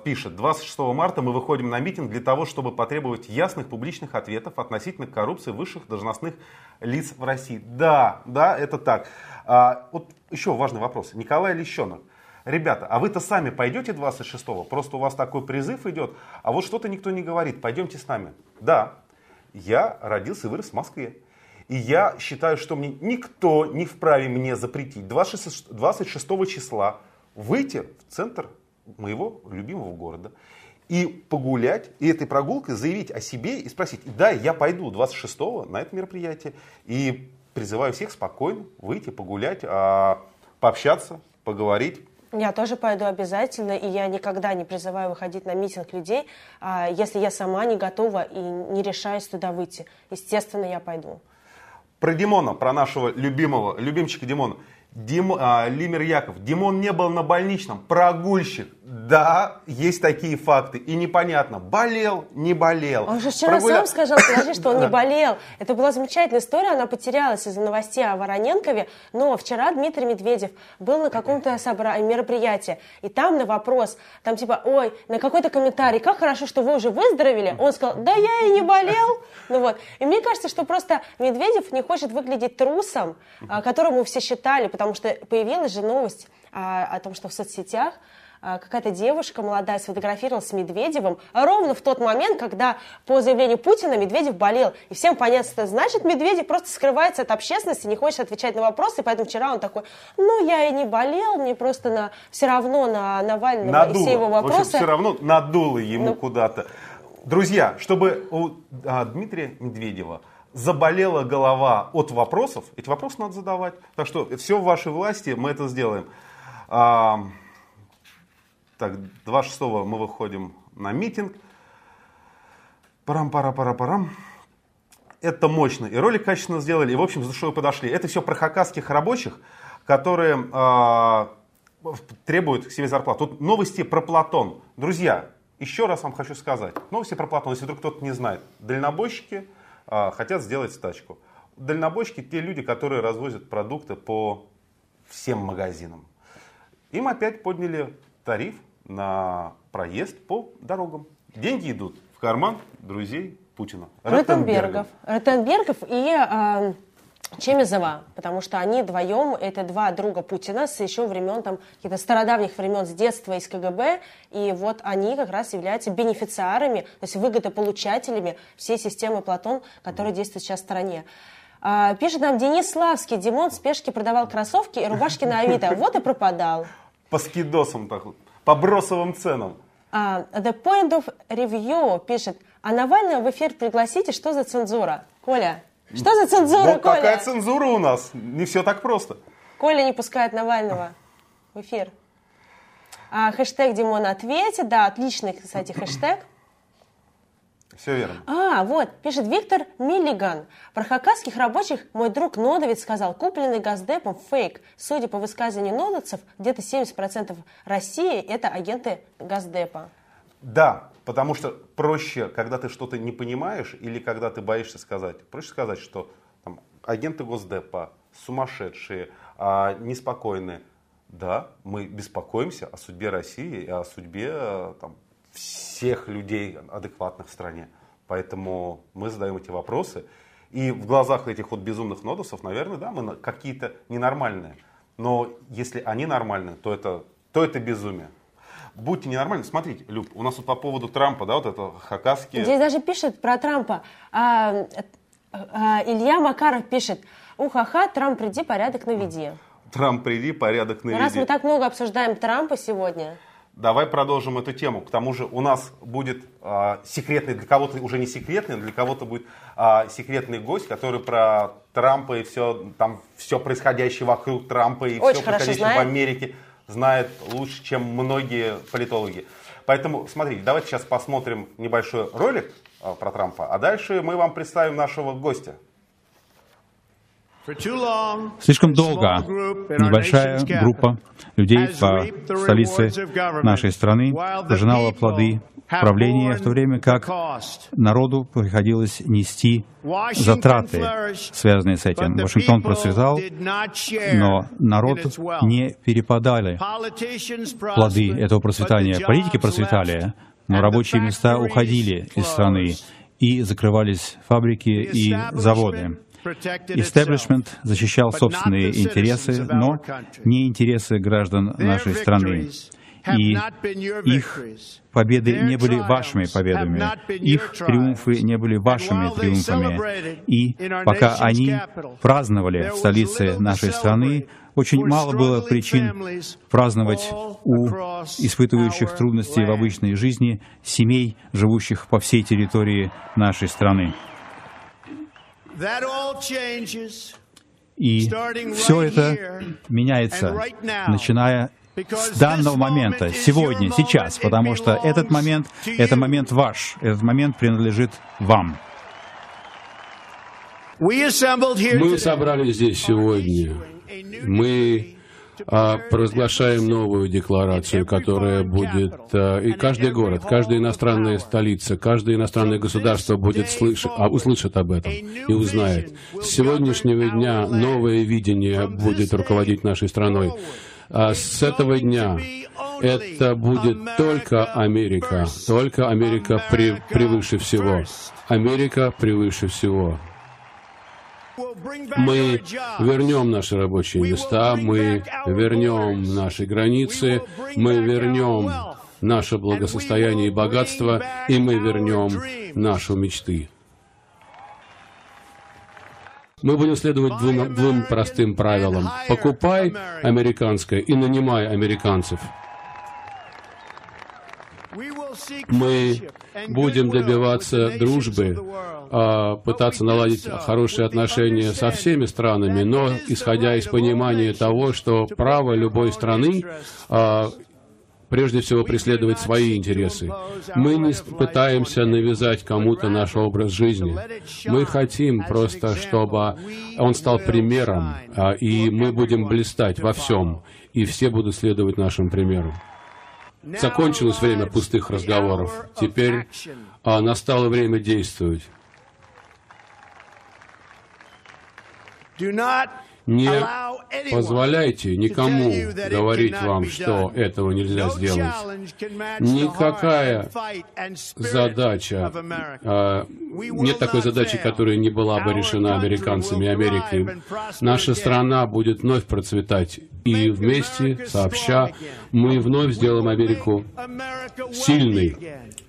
пишет, 26 марта мы выходим на митинг для того, чтобы потребовать ясных публичных ответов относительно коррупции высших должностных лиц в России. Да, да, это так. А, вот еще важный вопрос. Николай Лещенок. Ребята, а вы-то сами пойдете 26-го? Просто у вас такой призыв идет, а вот что-то никто не говорит. Пойдемте с нами. Да, я родился и вырос в Москве. И я считаю, что мне никто не вправе мне запретить 26, 26 числа выйти в центр моего любимого города и погулять, и этой прогулкой заявить о себе и спросить, да, я пойду 26-го на это мероприятие, и призываю всех спокойно выйти, погулять, а, пообщаться, поговорить. Я тоже пойду обязательно, и я никогда не призываю выходить на митинг людей, а, если я сама не готова и не решаюсь туда выйти. Естественно, я пойду. Про Димона, про нашего любимого, любимчика Димона. Дим, а, Лимер Яков. Димон не был на больничном. Прогульщик. Да, есть такие факты. И непонятно, болел, не болел. Он же вчера Прогуля- сам сказал, скажи, что он не болел. Это была замечательная история, она потерялась из-за новостей о Вороненкове. Но вчера Дмитрий Медведев был на каком-то собра... мероприятии. И там на вопрос, там типа, ой, на какой-то комментарий, как хорошо, что вы уже выздоровели. Он сказал, да я и не болел. Ну вот. И мне кажется, что просто Медведев не хочет выглядеть трусом, а, которому все считали, потому что появилась же новость а, о том, что в соцсетях а, какая-то девушка молодая сфотографировалась с Медведевым ровно в тот момент, когда по заявлению Путина Медведев болел. И всем понятно, что значит Медведев просто скрывается от общественности, не хочет отвечать на вопросы, и поэтому вчера он такой, ну я и не болел, мне просто на, все равно на Навального и Надуло. все его В общем, вопросы. все равно надуло ему Ну. куда-то. Друзья, чтобы у а, Дмитрия Медведева заболела голова от вопросов, эти вопросы надо задавать. Так что все в вашей власти, мы это сделаем. А, так, 26 мы выходим на митинг. Парам-пара-пара-парам. Это мощно. И ролик качественно сделали, и, в общем, с душой подошли. Это все про хакасских рабочих, которые а, требуют к себе зарплату. Тут новости про Платон. Друзья, еще раз вам хочу сказать. Новости про Платон, если вдруг кто-то не знает. Дальнобойщики а, хотят сделать стачку. Дальнобойщики те люди, которые развозят продукты по всем магазинам. Им опять подняли тариф на проезд по дорогам. Деньги идут в карман друзей Путина. Ротенбергов. Ротенбергов и э, Чемизова, потому что они вдвоем, это два друга Путина с еще времен, там, каких-то стародавних времен, с детства из КГБ, и вот они как раз являются бенефициарами, то есть выгодополучателями всей системы Платон, которая действует сейчас в стране. А, пишет нам Денис Славский, Димон в спешке продавал кроссовки и рубашки на Авито, вот и пропадал. По скидосам, так вот, по бросовым ценам. А, The Point of Review пишет, а Навального в эфир пригласите, что за цензура? Коля, что за цензура, Вот Коля? такая цензура у нас. Не все так просто. Коля не пускает Навального в эфир. А, хэштег Димон ответит. Да, отличный, кстати, хэштег. Все верно. А, вот, пишет Виктор Миллиган. Про хакасских рабочих мой друг Нодовец сказал, купленный Газдепом фейк. Судя по высказыванию нодовцев, где-то 70% России это агенты Газдепа. Да, потому что проще, когда ты что-то не понимаешь или когда ты боишься сказать, проще сказать, что там, агенты Госдепа сумасшедшие, а, неспокойные. Да, мы беспокоимся о судьбе России и о судьбе э, там, всех людей адекватных в стране. Поэтому мы задаем эти вопросы. И в глазах этих вот безумных нодусов, наверное, да, мы какие-то ненормальные. Но если они нормальные, то это, то это безумие. Будьте ненормальны. Смотрите, Люб, у нас вот по поводу Трампа, да, вот это хакасские... Здесь даже пишет про Трампа. А, а, Илья Макаров пишет, ухаха, Трамп, приди, порядок наведи. Трамп, приди, порядок Ну, Раз наведи. мы так много обсуждаем Трампа сегодня, Давай продолжим эту тему. К тому же у нас будет а, секретный, для кого-то уже не секретный, для кого-то будет а, секретный гость, который про Трампа и все, там, все происходящее вокруг Трампа и Очень все происходящее в знает. Америке знает лучше, чем многие политологи. Поэтому, смотрите, давайте сейчас посмотрим небольшой ролик а, про Трампа, а дальше мы вам представим нашего гостя. Слишком долго небольшая группа людей по столице нашей страны пожинала плоды правления, в то время как народу приходилось нести затраты, связанные с этим. Вашингтон процветал, но народ не перепадали плоды этого процветания. Политики процветали, но рабочие места уходили из страны, и закрывались фабрики и заводы. Истеблишмент защищал собственные интересы, но не интересы граждан нашей страны. И их победы не были вашими победами, их триумфы не были вашими триумфами. И пока они праздновали в столице нашей страны, очень мало было причин праздновать у испытывающих трудности в обычной жизни семей, живущих по всей территории нашей страны. И все это меняется, начиная с данного момента, сегодня, сейчас, потому что этот момент — это момент ваш, этот момент принадлежит вам. Мы собрались здесь сегодня. Мы а, провозглашаем новую декларацию, которая будет... А, и каждый город, каждая иностранная столица, каждое иностранное государство будет слышать, а, услышит об этом и узнает. С сегодняшнего дня новое видение будет руководить нашей страной. А с этого дня это будет только Америка, только Америка превыше всего. Америка превыше всего мы вернем наши рабочие места, мы вернем наши границы, мы вернем наше благосостояние и богатство, и мы вернем нашу мечты. Мы будем следовать двум, двум простым правилам. Покупай американское и нанимай американцев. Мы будем добиваться дружбы, пытаться наладить хорошие отношения со всеми странами, но исходя из понимания того, что право любой страны а, прежде всего преследовать свои интересы. Мы не пытаемся навязать кому-то наш образ жизни. Мы хотим просто, чтобы он стал примером, а, и мы будем блистать во всем, и все будут следовать нашему примеру. Закончилось время пустых разговоров. Теперь а, настало время действовать. Не позволяйте никому говорить вам, что этого нельзя сделать. Никакая задача, а, нет такой задачи, которая не была бы решена американцами и Америкой. Наша страна будет вновь процветать, и вместе, сообща, мы вновь сделаем Америку сильной.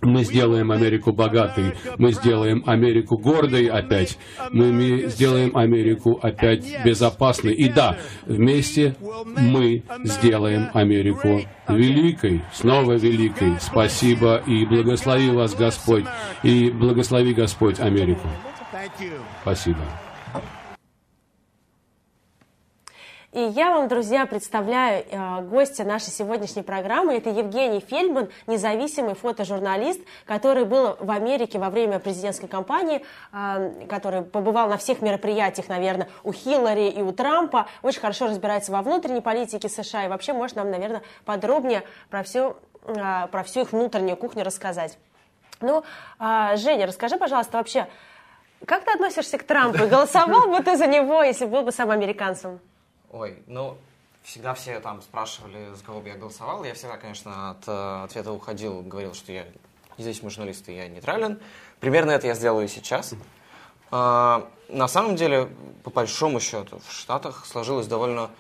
Мы сделаем Америку богатой, мы сделаем Америку гордой опять, мы сделаем Америку опять безопасной. И да, вместе мы сделаем Америку великой, снова великой. Спасибо и благослови вас Господь, и благослови Господь Америку. Спасибо. И я вам, друзья, представляю э, гостя нашей сегодняшней программы. Это Евгений Фельдман, независимый фотожурналист, который был в Америке во время президентской кампании, э, который побывал на всех мероприятиях, наверное, у Хиллари и у Трампа. Очень хорошо разбирается во внутренней политике США и вообще может нам, наверное, подробнее про всю, э, про всю их внутреннюю кухню рассказать. Ну, Женя, расскажи, пожалуйста, вообще, как ты относишься к Трампу? Голосовал бы ты за него, если был бы сам американцем? Ой, ну, всегда все там спрашивали, за кого бы я голосовал. Я всегда, конечно, от э, ответа уходил, говорил, что я независимый журналист и я нейтрален. Примерно это я сделаю и сейчас. А, на самом деле, по большому счету, в Штатах сложилась довольно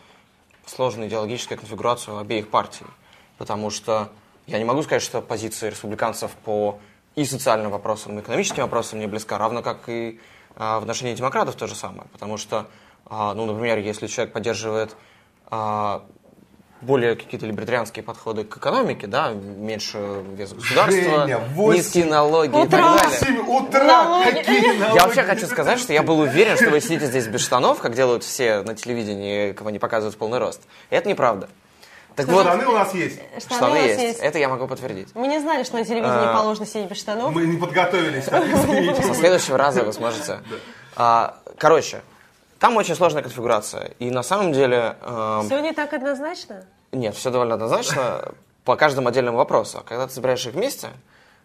сложная идеологическая конфигурация обеих партий. Потому что я не могу сказать, что позиция республиканцев по и социальным вопросам, и экономическим вопросам не близка, равно как и а, в отношении демократов то же самое. Потому что ну, например, если человек поддерживает а, более какие-то либертарианские подходы к экономике, да, меньше вес государства, Женя, 8, низкие налоги утра, и так далее. утра, какие налоги? Я вообще хочу сказать, что я был уверен, что вы сидите здесь без штанов, как делают все на телевидении, кого не показывают в полный рост. И это неправда. Так штаны вот, штаны у нас есть. Штаны, штаны есть. есть. Это я могу подтвердить. Мы не знали, что на телевидении а, положено сидеть без штанов. Мы не подготовились. Со следующего раза вы сможете. А, короче, Там очень сложная конфигурация. И на самом деле... Э, все не так однозначно? Нет, все довольно однозначно по каждому отдельному вопросу. А когда ты собираешь их вместе,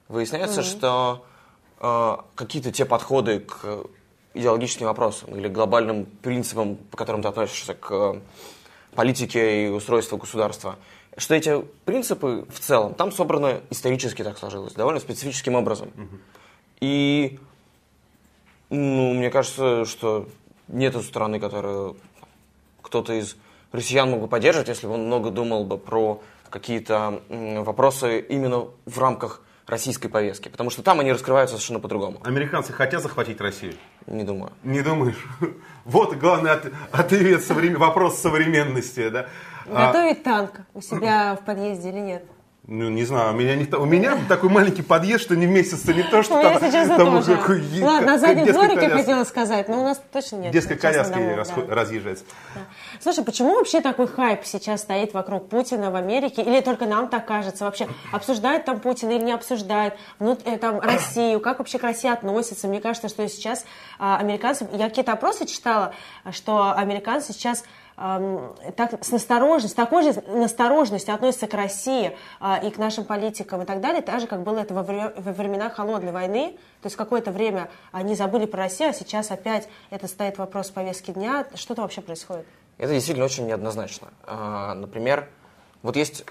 выясняется, mm-hmm. что э, какие-то те подходы к идеологическим вопросам или глобальным принципам, по которым ты относишься к политике и устройству государства, что эти принципы в целом там собраны исторически так сложилось, довольно специфическим образом. Mm-hmm. И ну, мне кажется, что нет страны, которую кто-то из россиян мог бы поддерживать, если бы он много думал бы про какие-то вопросы именно в рамках российской повестки, потому что там они раскрываются совершенно по-другому. Американцы хотят захватить Россию? Не думаю. Не думаешь? Вот главный от, ответ, современ... вопрос современности, да? Готовить а... танк у себя в подъезде или нет? Ну, не знаю, у меня, не, у меня такой маленький подъезд, что не месяца, не то, что ну, там... там тоже. Как, Ладно, на заднем дворике хотела сказать, но у нас точно нет. Домов, да. разъезжается. Слушай, почему вообще такой хайп сейчас стоит вокруг Путина в Америке? Или только нам так кажется? Вообще, обсуждает там Путин или не обсуждает? Ну, там, Россию, как вообще к России относятся? Мне кажется, что сейчас а, американцы... Я какие-то опросы читала, что американцы сейчас так с настороженностью, с такой же настороженностью относятся к России а, и к нашим политикам и так далее, так же, как было это во, время, во времена холодной войны. То есть какое-то время они забыли про Россию, а сейчас опять это стоит вопрос повестки дня. Что то вообще происходит? Это действительно очень неоднозначно. А, например, вот есть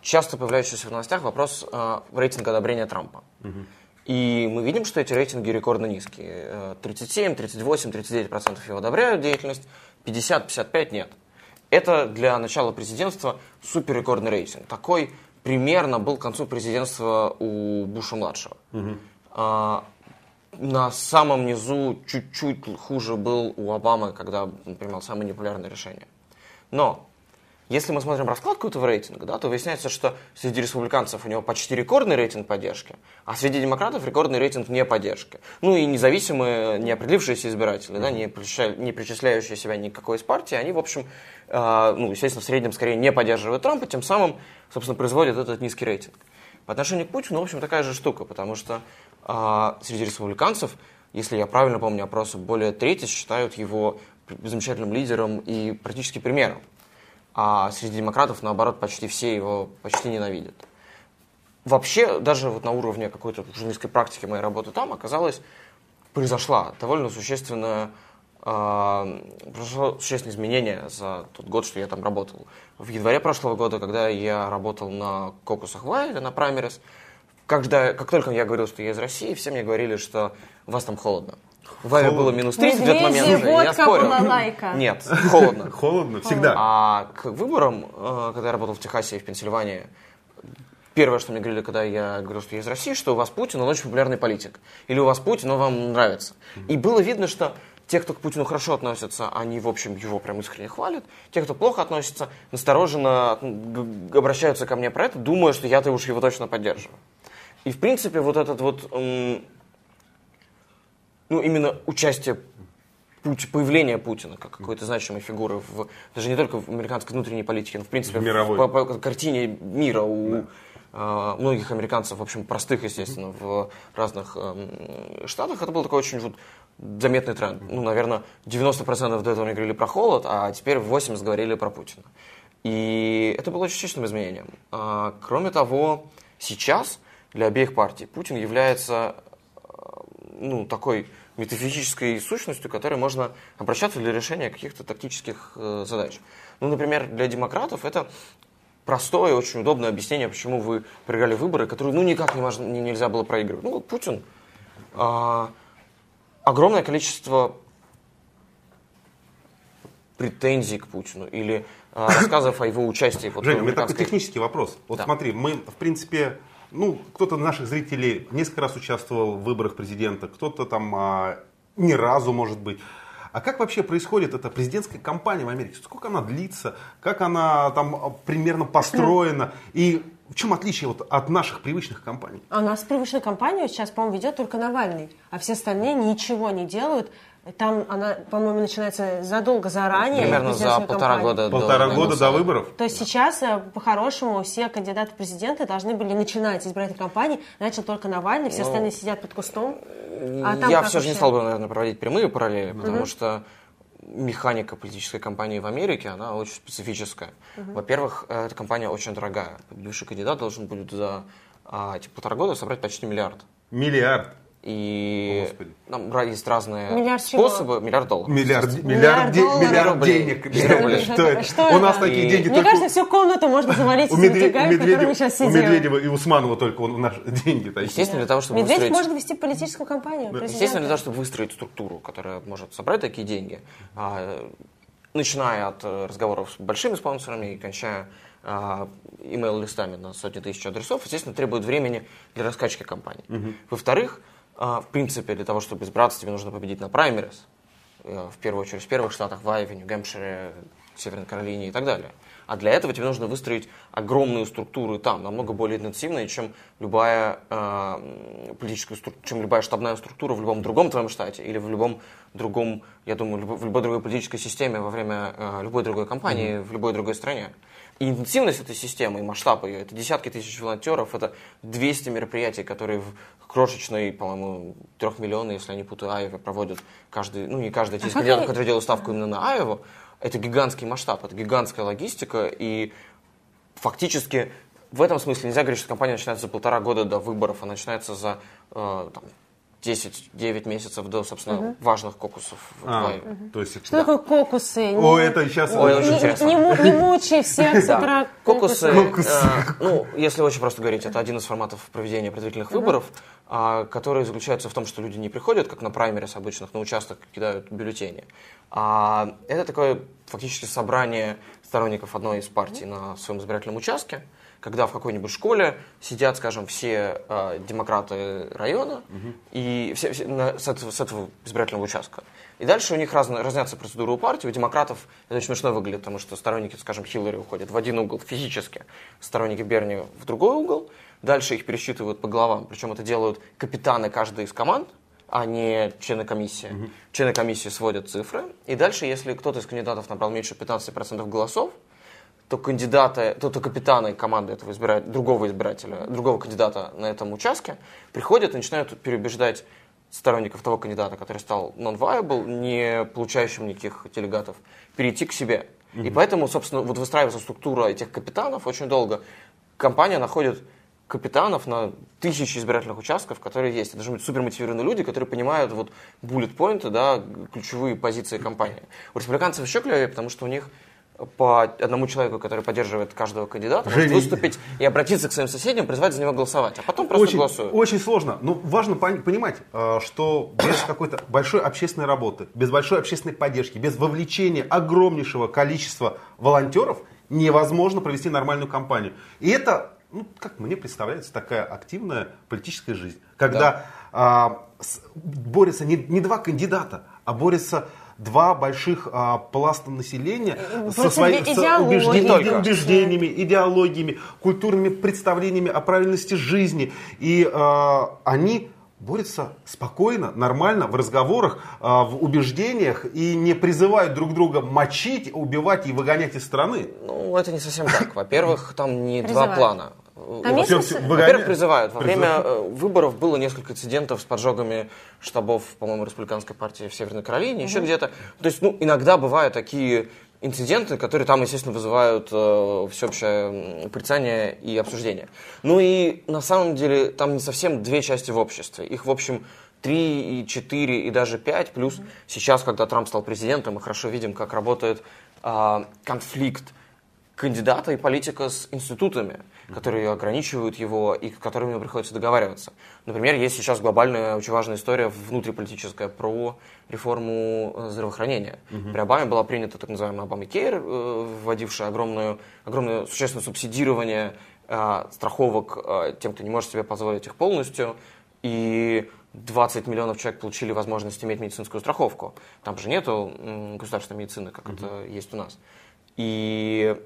часто появляющийся в новостях вопрос а, рейтинга одобрения Трампа. Угу. И мы видим, что эти рейтинги рекордно низкие. 37, 38, 39% его одобряют деятельность, 50-55 нет. Это для начала президентства супер рекордный рейтинг. Такой примерно был к концу президентства у Буша-младшего. Угу. А, на самом низу чуть-чуть хуже был у Обамы, когда он принимал самые непопулярные решения. Но если мы смотрим раскладку этого рейтинга, да, то выясняется, что среди республиканцев у него почти рекордный рейтинг поддержки, а среди демократов рекордный рейтинг не поддержки. Ну и независимые, не определившиеся избиратели, да, не, причисля... не причисляющие себя никакой из партии, они, в общем, э, ну, естественно, в среднем скорее не поддерживают Трампа, тем самым, собственно, производят этот низкий рейтинг. По отношению к Путину, в общем, такая же штука, потому что э, среди республиканцев, если я правильно помню опросы, более трети считают его замечательным лидером и практически примером а среди демократов, наоборот, почти все его почти ненавидят. Вообще, даже вот на уровне какой-то журналистской практики моей работы там оказалось, произошла довольно существенная э, произошло существенное изменение за тот год, что я там работал. В январе прошлого года, когда я работал на Кокусах Вайле, на Праймерис, когда, как только я говорил, что я из России, все мне говорили, что у вас там холодно. В Аве было минус 30 в этот момент. я спорил. лайка. Нет, холодно. Холодно, всегда. А к выборам, э, когда я работал в Техасе и в Пенсильвании, первое, что мне говорили, когда я говорил, что я из России, что у вас Путин, он очень популярный политик. Или у вас Путин, он вам нравится. И было видно, что те, кто к Путину хорошо относятся, они, в общем, его прям искренне хвалят. Те, кто плохо относится, настороженно обращаются ко мне про это, думая, что я-то уж его точно поддерживаю. И, в принципе, вот этот вот ну, именно участие появление Путина как какой-то значимой фигуры, в, даже не только в американской внутренней политике, но в принципе в мировой. По, по, картине мира у да. э, многих американцев, в общем, простых, естественно, в разных э, штатах, это был такой очень вот, заметный тренд. Ну, наверное, 90% до этого они говорили про холод, а теперь 80% говорили про Путина. И это было очень существенным изменением. А, кроме того, сейчас для обеих партий Путин является ну, такой метафизической сущностью, к которой можно обращаться для решения каких-то тактических э, задач. Ну, например, для демократов это простое, очень удобное объяснение, почему вы проиграли выборы, которые ну, никак не можно, не, нельзя было проигрывать. Ну, Путин. А, огромное количество претензий к Путину или а, рассказов о его участии. Вот, Женя, у меня такой технический вопрос. Вот да. смотри, мы, в принципе, ну, кто-то наших зрителей несколько раз участвовал в выборах президента, кто-то там а, ни разу, может быть. А как вообще происходит эта президентская кампания в Америке? Сколько она длится? Как она там примерно построена? И в чем отличие вот от наших привычных кампаний? А у нас привычную кампанию сейчас, по-моему, ведет только Навальный, а все остальные ничего не делают. Там она, по-моему, начинается задолго заранее. Примерно за полтора года Полтора до, года до выборов? То есть сейчас, э, по-хорошему, все кандидаты в президенты должны были начинать избирательные кампании. Начал только Навальный, все ну, остальные сидят под кустом. А я все же не стал бы, наверное, проводить прямые параллели, потому угу. что механика политической кампании в Америке, она очень специфическая. Угу. Во-первых, эта кампания очень дорогая. Бывший кандидат должен будет за а, типа, полтора года собрать почти миллиард. Миллиард? И там есть разные миллиард способы. Чего? Миллиард долларов. Миллиард, миллиард, миллиард, миллиард денег. Миллиард что это? Что у нас такие деньги Мне кажется, всю комнату можно завалить у, Медведева, у, Медведева, мы сейчас сидим. у Медведева и Усманова только у наши деньги. Такие. Естественно, для того, чтобы Медведев выстроить... может вести политическую кампанию. Да. Естественно, для того, чтобы выстроить структуру, которая может собрать такие деньги, а, начиная от э, разговоров с большими спонсорами и кончая а, email-листами на сотни тысяч адресов, естественно, требует времени для раскачки компании. Угу. Во-вторых, а, в принципе, для того, чтобы избраться, тебе нужно победить на праймерис. Э, в первую очередь в первых штатах, в Айове, Нью-Гэмпшире, Северной Каролине и так далее. А для этого тебе нужно выстроить огромную структуру там, намного более интенсивные, чем любая э, политическая чем любая штабная структура в любом другом твоем штате или в любом другом, я думаю, в любой другой политической системе во время э, любой другой кампании mm-hmm. в любой другой стране. И интенсивность этой системы, и масштаб ее, это десятки тысяч волонтеров, это 200 мероприятий, которые в крошечной, по-моему, трехмиллионной, если я не путаю, Айове проводят каждый, ну не каждый из а кандидатов, которые делают ставку именно на Айову. Это гигантский масштаб, это гигантская логистика, и фактически в этом смысле нельзя говорить, что компания начинается за полтора года до выборов, а начинается за э, там, 10-9 месяцев до, собственно, угу. важных кокусов а, то есть, Что да. такое кокусы? О, не, это сейчас... Ой, очень интересно. Не, не, не мучай всех с утра. Кокусы, э, ну, если очень просто говорить, это один из форматов проведения предварительных угу. выборов, а, который заключается в том, что люди не приходят, как на праймерис обычных, на участок кидают бюллетени. А это такое фактически собрание сторонников одной из партий на своем избирательном участке, когда в какой-нибудь школе сидят, скажем, все э, демократы района угу. и все, все на, с, этого, с этого избирательного участка. И дальше у них раз, разнятся процедуры у партии. У демократов это очень смешно выглядит, потому что сторонники, скажем, Хиллари уходят в один угол физически, сторонники Берни в другой угол. Дальше их пересчитывают по головам. Причем это делают капитаны каждой из команд, а не члены комиссии. Угу. Члены комиссии сводят цифры. И дальше, если кто-то из кандидатов набрал меньше 15% голосов, то кандидаты, то, то капитаны команды этого избирателя, другого избирателя, другого кандидата на этом участке приходят и начинают переубеждать сторонников того кандидата, который стал non-viable, не получающим никаких делегатов, перейти к себе. Mm-hmm. И поэтому, собственно, вот выстраивается структура этих капитанов очень долго. Компания находит капитанов на тысячи избирательных участков, которые есть. Это должны быть супермотивированные люди, которые понимают вот буллет-поинты, да, ключевые позиции компании. У республиканцев еще клевее, потому что у них по одному человеку, который поддерживает каждого кандидата, Женя... может выступить и обратиться к своим соседям, призвать за него голосовать, а потом просто очень, голосуют. Очень сложно. Но важно понимать, э, что без какой-то большой общественной работы, без большой общественной поддержки, без вовлечения огромнейшего количества волонтеров невозможно провести нормальную кампанию. И это, ну, как мне представляется, такая активная политическая жизнь, когда да. а, с, борются не, не два кандидата, а борются два больших а, пласта населения со своими убеждениями, убеждениями, идеологиями, культурными представлениями о правильности жизни. И а, они борются спокойно, нормально, в разговорах, а, в убеждениях и не призывают друг друга мочить, убивать и выгонять из страны. Ну, это не совсем так. Во-первых, там не два плана. Во-первых, призывают. Во время э, выборов было несколько инцидентов с поджогами штабов, по-моему, республиканской партии в Северной Каролине, еще где-то. То есть, ну, иногда бывают такие инциденты, которые там, естественно, вызывают э, всеобщее порицание и обсуждение. Ну и на самом деле там не совсем две части в обществе. Их, в общем, три и четыре и даже пять. Плюс mm-hmm. сейчас, когда Трамп стал президентом, мы хорошо видим, как работает э, конфликт кандидата и политика с институтами, которые ограничивают его и с которыми ему приходится договариваться. Например, есть сейчас глобальная, очень важная история внутриполитическая про реформу э, здравоохранения. Угу. При Обаме была принята так называемая Обама Кейр, э, вводившая огромную, огромное существенное субсидирование э, страховок тем, кто не может себе позволить их полностью. И 20 миллионов человек получили возможность иметь медицинскую страховку. Там же нету государственной медицины, как угу. это есть у нас. И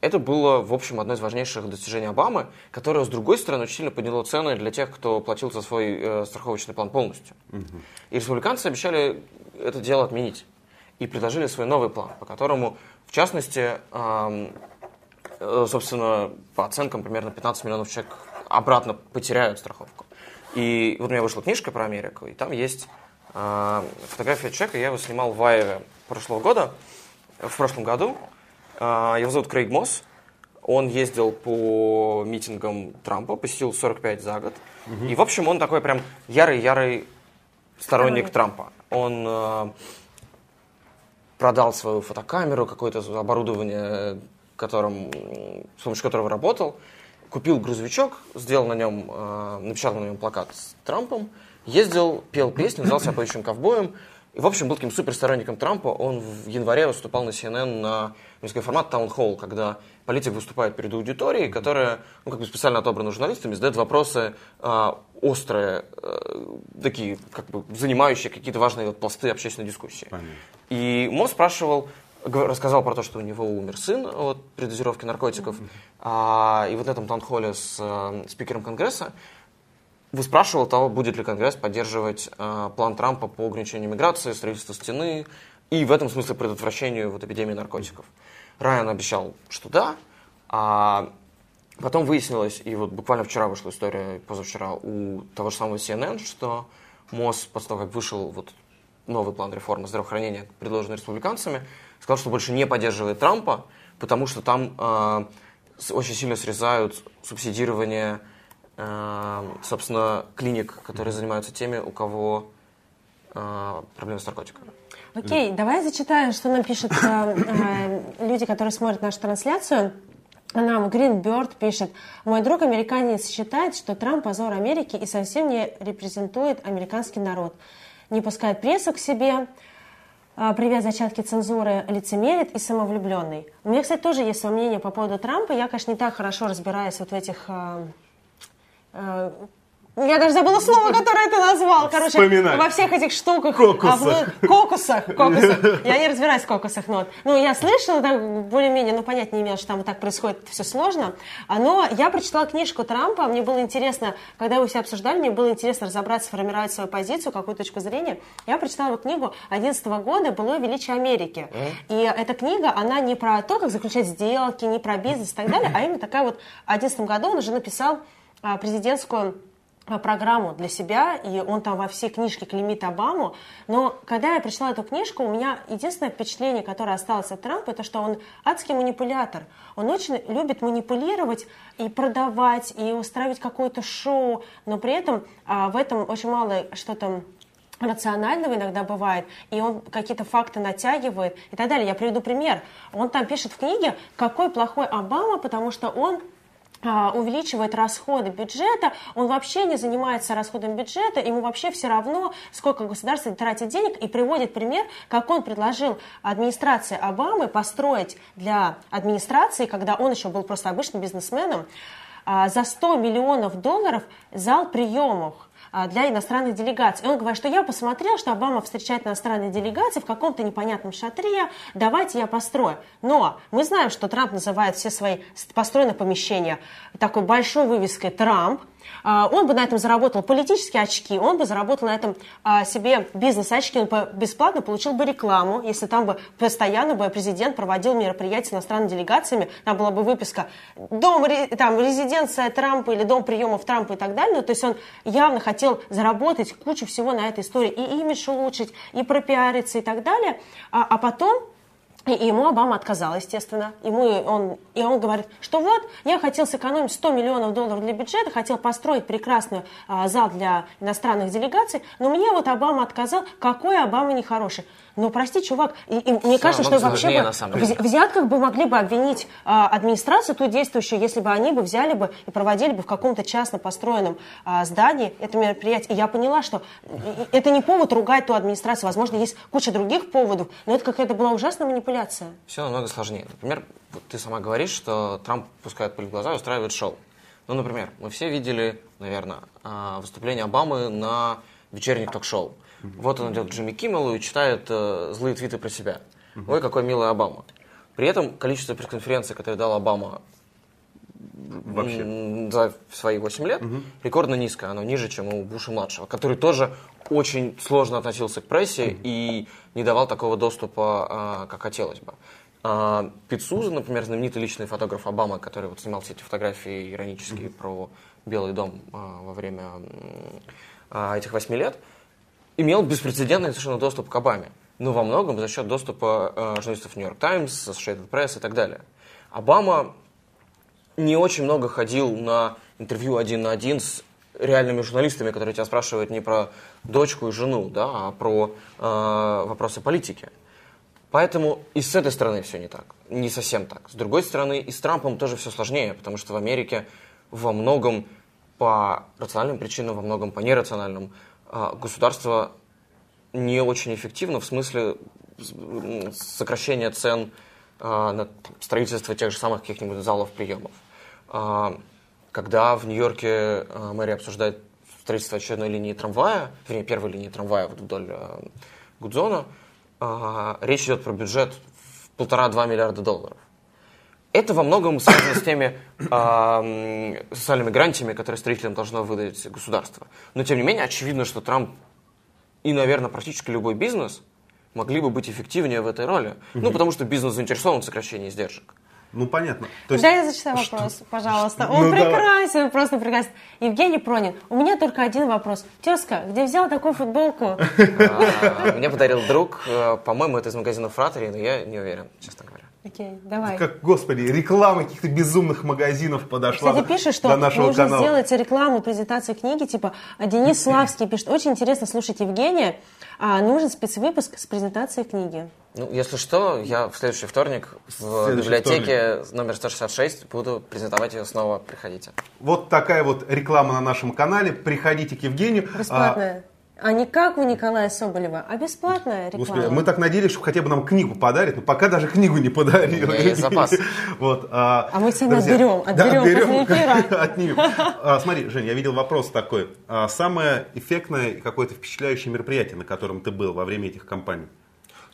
это было, в общем, одно из важнейших достижений Обамы, которое, с другой стороны, очень сильно подняло цены для тех, кто платил за свой э, страховочный план полностью. Угу. И республиканцы обещали это дело отменить. И предложили свой новый план, по которому, в частности, э, э, собственно, по оценкам, примерно 15 миллионов человек обратно потеряют страховку. И вот у меня вышла книжка про Америку, и там есть А, фотография человека, я его снимал в Айве прошлого года, в прошлом году. А, его зовут Крейг Мосс. Он ездил по митингам Трампа, посетил 45 за год. И, в общем, он такой прям ярый-ярый сторонник Трампа. Он э, продал свою фотокамеру, какое-то оборудование, которым, с помощью которого работал, купил грузовичок, сделал на нем, э, написал на нем плакат с Трампом, ездил, пел песни, назвал себя поющим ковбоем. И, в общем, был таким суперсторонником Трампа. Он в январе выступал на CNN на несколько формат Hall, когда политик выступает перед аудиторией, которая, ну, как бы специально отобрана журналистами, задает вопросы э, острые, э, такие, как бы, занимающие какие-то важные вот, пласты общественной дискуссии. Понятно. И Мо спрашивал, рассказал про то, что у него умер сын от передозировки наркотиков. Mm-hmm. А, и вот на этом таунхолле с э, спикером Конгресса выспрашивал того, будет ли Конгресс поддерживать э, план Трампа по ограничению миграции, строительству стены и в этом смысле предотвращению вот, эпидемии наркотиков. Райан обещал, что да, а потом выяснилось, и вот буквально вчера вышла история, позавчера, у того же самого CNN, что МОЗ, после того, как вышел вот новый план реформы здравоохранения, предложенный республиканцами, сказал, что больше не поддерживает Трампа, потому что там э, очень сильно срезают субсидирование, собственно, клиник, которые занимаются теми, у кого э, проблемы с наркотиками. Окей, давай зачитаем, что нам пишут э, э, люди, которые смотрят нашу трансляцию. Нам Гринберт пишет, мой друг американец считает, что Трамп позор Америки и совсем не репрезентует американский народ. Не пускает прессу к себе, привет зачатки цензуры, лицемерит и самовлюбленный. У меня, кстати, тоже есть свое мнение по поводу Трампа. Я, конечно, не так хорошо разбираюсь вот в этих я даже забыла слово, которое ты назвал. Короче, Вспоминай. во всех этих штуках. Кокусах. А, кокусах. Кокусах. Я не разбираюсь в кокусах, но... Ну, я слышала, так, более-менее, ну, понять не имела, что там вот так происходит, все сложно. А, но я прочитала книжку Трампа, мне было интересно, когда вы все обсуждали, мне было интересно разобраться, сформировать свою позицию, какую точку зрения. Я прочитала его книгу 11 года «Было величие Америки». И эта книга, она не про то, как заключать сделки, не про бизнес и так далее, а именно такая вот в 11 году он уже написал а, президентскую Э, программу для себя, и он там во все книжки клеймит Обаму. Но когда я прочла эту книжку, у меня единственное впечатление, которое осталось от Трампа, это что он адский манипулятор. Он очень любит манипулировать и продавать, и устраивать какое-то шоу, но при этом а, в этом очень мало что-то рационального иногда бывает, и он какие-то факты натягивает и так далее. Я приведу пример. Он там пишет в книге, какой плохой Обама, потому что он а, увеличивает расходы бюджета, он вообще не занимается расходом бюджета, ему вообще все равно, сколько государство тратит денег, и приводит пример, как он предложил администрации Обамы построить для администрации, когда он еще был просто обычным бизнесменом, а, за 100 миллионов долларов зал приемов а, для иностранных делегаций. И он говорит, что я посмотрел, что Обама встречает иностранные делегации в каком-то непонятном шатре, давайте я построю. Но мы знаем, что Трамп называет все свои построенные помещения такой большой вывеской «Трамп», а, он бы на этом заработал политические очки, он бы заработал на этом а, себе бизнес-очки, он бы бесплатно получил бы рекламу, если там бы постоянно бы президент проводил мероприятия с иностранными делегациями, там была бы выписка «Дом, там, резиденция Трампа» или «Дом приемов Трампа» и так далее. Ну, то есть он явно хотел заработать кучу всего на этой истории, и имидж улучшить, и пропиариться и так далее. А, а потом и ему Обама отказал, естественно. Ему он, и он говорит, что вот, я хотел сэкономить 100 миллионов долларов для бюджета, хотел построить прекрасный а, зал для иностранных делегаций, но мне вот Обама отказал. Какой Обама нехороший. Ну, прости, чувак, и, и мне кажется, что вообще бы в взятках бы могли бы обвинить а, администрацию ту действующую, если бы они бы взяли бы и проводили бы в каком-то частно построенном а, здании это мероприятие. И я поняла, что это не повод ругать ту администрацию. Возможно, есть куча других поводов, но это какая-то была ужасная манипуляция. Все намного сложнее. Например, ты сама говоришь, что Трамп пускает пыль в глаза и устраивает шоу. Ну, например, мы все видели, наверное, а, выступление Обамы на вечерних ток-шоу. Вот он идет к Джимми Киммелу и читает э, злые твиты про себя. Ой, какой милый Обама. При этом количество пресс-конференций, которые дал Обама Вообще. за свои 8 лет, угу. рекордно низкое. Оно ниже, чем у Буша-младшего, который тоже очень сложно относился к прессе угу. и не давал такого доступа, а, как хотелось бы. А, Пит Суза, например, знаменитый личный фотограф Обамы, который вот снимал все эти фотографии иронические угу. про Белый дом а, во время этих восьми лет, имел беспрецедентный совершенно доступ к Обаме. Но во многом за счет доступа э, журналистов Нью-Йорк Таймс, Associated Press и так далее. Обама не очень много ходил на интервью один на один с реальными журналистами, которые тебя спрашивают не про дочку и жену, да, а про э, вопросы политики. Поэтому и с этой стороны все не так, не совсем так. С другой стороны, и с Трампом тоже все сложнее, потому что в Америке во многом по рациональным причинам, во многом по нерациональным, государство не очень эффективно в смысле сокращения цен э, на строительство тех же самых каких-нибудь залов приемов. Э, когда в Нью-Йорке мэрия обсуждает строительство очередной линии трамвая, вернее, первой линии трамвая вдоль Гудзона, речь идет про бюджет в полтора-два миллиарда долларов. Это во многом связано с теми э, социальными гарантиями, которые строителям должно выдать государство. Но, тем не менее, очевидно, что Трамп и, наверное, практически любой бизнес могли бы быть эффективнее в этой роли. Угу. Ну, потому что бизнес заинтересован в сокращении издержек. Ну, понятно. То есть... Да, я зачитаю что? вопрос, пожалуйста. Он ну, прекрасен, давай. просто прекрасен. Евгений Пронин, у меня только один вопрос. Тезка, где взял такую футболку? А, мне подарил друг, э, по-моему, это из магазина Фратери, но я не уверен, честно говоря. Окей, давай. Как, господи, реклама каких-то безумных магазинов подошла Кстати, пишет, что до нашего нужно канала. сделать рекламу, презентацию книги, типа, а Денис Славский пишет, очень интересно слушать Евгения, а нужен спецвыпуск с презентацией книги. Ну, если что, я в следующий вторник в следующий библиотеке вторник. номер 166 буду презентовать ее снова. Приходите. Вот такая вот реклама на нашем канале. Приходите к Евгению. Бесплатная. А, а не как у Николая Соболева, а бесплатная реклама. Господи, мы так надеялись, что хотя бы нам книгу подарит, но пока даже книгу не подарили. есть запас. Вот, а, а мы сами друзья, отберем, отберем, да, отберем Отнимем. А, смотри, Жень, я видел вопрос такой. А, самое эффектное и какое-то впечатляющее мероприятие, на котором ты был во время этих кампаний?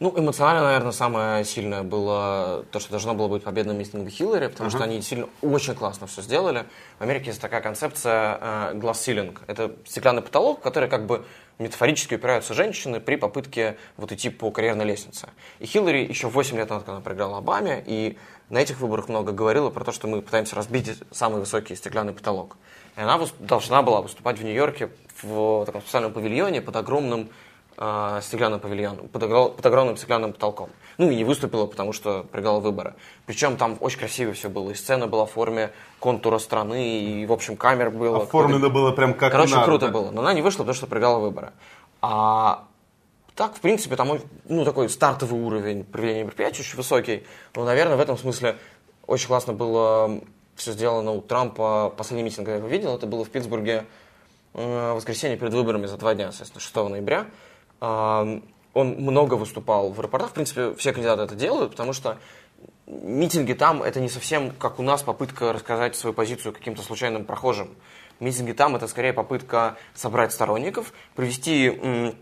Ну, эмоционально, наверное, самое сильное было то, что должно было быть победным митинг Хиллари, потому uh-huh. что они действительно очень классно все сделали. В Америке есть такая концепция э, glass ceiling. Это стеклянный потолок, который как бы метафорически упираются женщины при попытке вот идти по карьерной лестнице. И Хиллари еще 8 лет назад, когда она проиграла Обаме, и на этих выборах много говорила про то, что мы пытаемся разбить самый высокий стеклянный потолок. И она должна была выступать в Нью-Йорке в таком специальном павильоне под огромным э, стеклянным павильоном, под, под огромным стеклянным потолком. Ну и не выступила, потому что проиграла выборы. Причем там очень красиво все было. И сцена была в форме контура страны, и, в общем, камер было. Оформлено было прям как Короче, надо. круто было. Но она не вышла, потому что проиграла выборы. А так, в принципе, там ну, такой стартовый уровень проведения мероприятий очень высокий. Но, наверное, в этом смысле очень классно было все сделано у Трампа. Последний митинг, когда я его видел, это было в Питтсбурге э, в воскресенье перед выборами за два дня, соответственно, 6 ноября он много выступал в аэропортах. В принципе, все кандидаты это делают, потому что митинги там это не совсем как у нас попытка рассказать свою позицию каким-то случайным прохожим. Митинги там это скорее попытка собрать сторонников, провести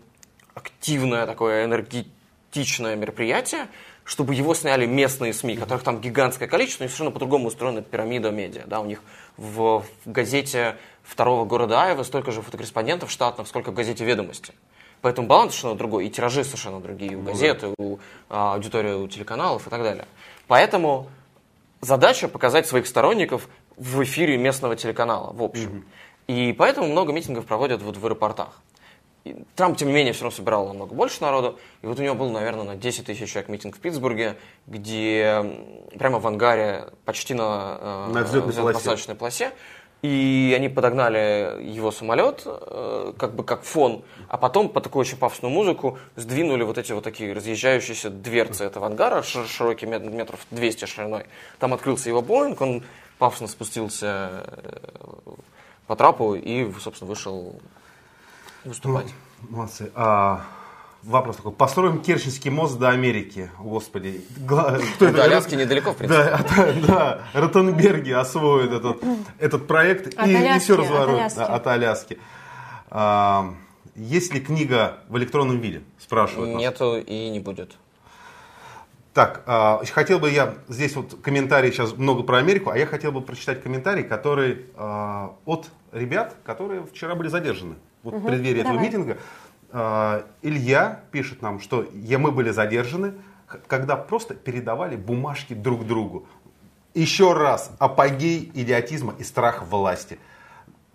активное такое энергетичное мероприятие, чтобы его сняли местные СМИ, которых там гигантское количество, и совершенно по-другому устроена пирамида медиа. Да, у них в, в газете второго города Айва столько же фотокорреспондентов штатных, сколько в газете «Ведомости». Поэтому баланс совершенно другой, и тиражи совершенно другие у газеты, у а, аудитории, у телеканалов и так далее. Поэтому задача показать своих сторонников в эфире местного телеканала, в общем. mm И поэтому много митингов проводят вот в аэропортах. И Трамп, тем не менее, все равно собирал намного больше народу. И вот у него был, наверное, на 10 тысяч человек митинг в Питтсбурге, где прямо в ангаре, почти на, э, на взлетно-посадочной полосе. полосе, и они подогнали его самолет, э, как бы как фон, а потом по такой очень пафосную музыку сдвинули вот эти вот такие разъезжающиеся дверцы этого ангара, широкий метров 200 шириной. Там открылся его Боинг, он пафосно спустился э, по трапу и, собственно, вышел выступать. Ну, молодцы. А, вопрос такой. Построим Керченский мост до Америки. Господи. Кто это? До Аляски недалеко, в принципе. Да, да, да. Ротенберги освоят этот, этот проект от и, Аляски, и все разворот от Аляски. от Аляски. А, есть ли книга в электронном виде? Спрашивают. Нету нас. и не будет. Так, а, хотел бы я, здесь вот комментарий сейчас много про Америку, а я хотел бы прочитать комментарий, который а, от ребят, которые вчера были задержаны вот угу, в преддверии давай. этого митинга. А, Илья пишет нам, что мы были задержаны, когда просто передавали бумажки друг другу. Еще раз, апогей идиотизма и страх власти.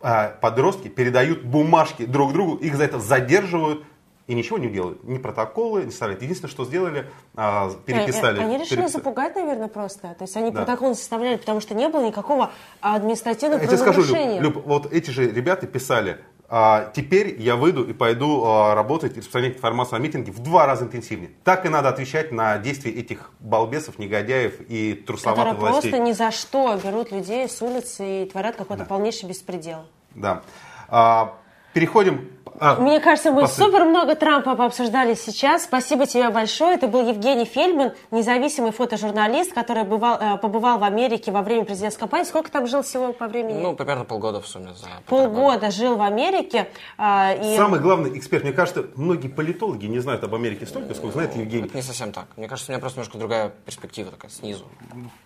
А, подростки передают бумажки друг другу, их за это задерживают, и ничего не делают. Ни протоколы не составляют. Единственное, что сделали, а, переписали. Они решили переписали. запугать, наверное, просто. То есть они Да. протокол не составляли, потому что не было никакого административного Я тебе скажу, Люб. Люб, вот эти же ребята писали, а, теперь я выйду и пойду а, работать и распространять информацию о митинге в два раза интенсивнее. Так и надо отвечать на действия этих балбесов, негодяев и трусоватых которые властей. просто ни за что берут людей с улицы и творят какой-то полнейший беспредел. Да. А, переходим... а, Мне кажется, мы послед- супер много Трампа пообсуждали сейчас. Спасибо тебе большое. Это был Евгений Фельдман, независимый фотожурналист, который бывал, э, побывал в Америке во время президентской кампании. Сколько там жил всего по времени? Ну, примерно полгода в сумме за Полгода жил в Америке. а, и... Самый главный эксперт, мне кажется, многие политологи не знают об Америке столько, сколько знает Евгений. Это не совсем так. Мне кажется, у меня просто немножко другая перспектива такая снизу.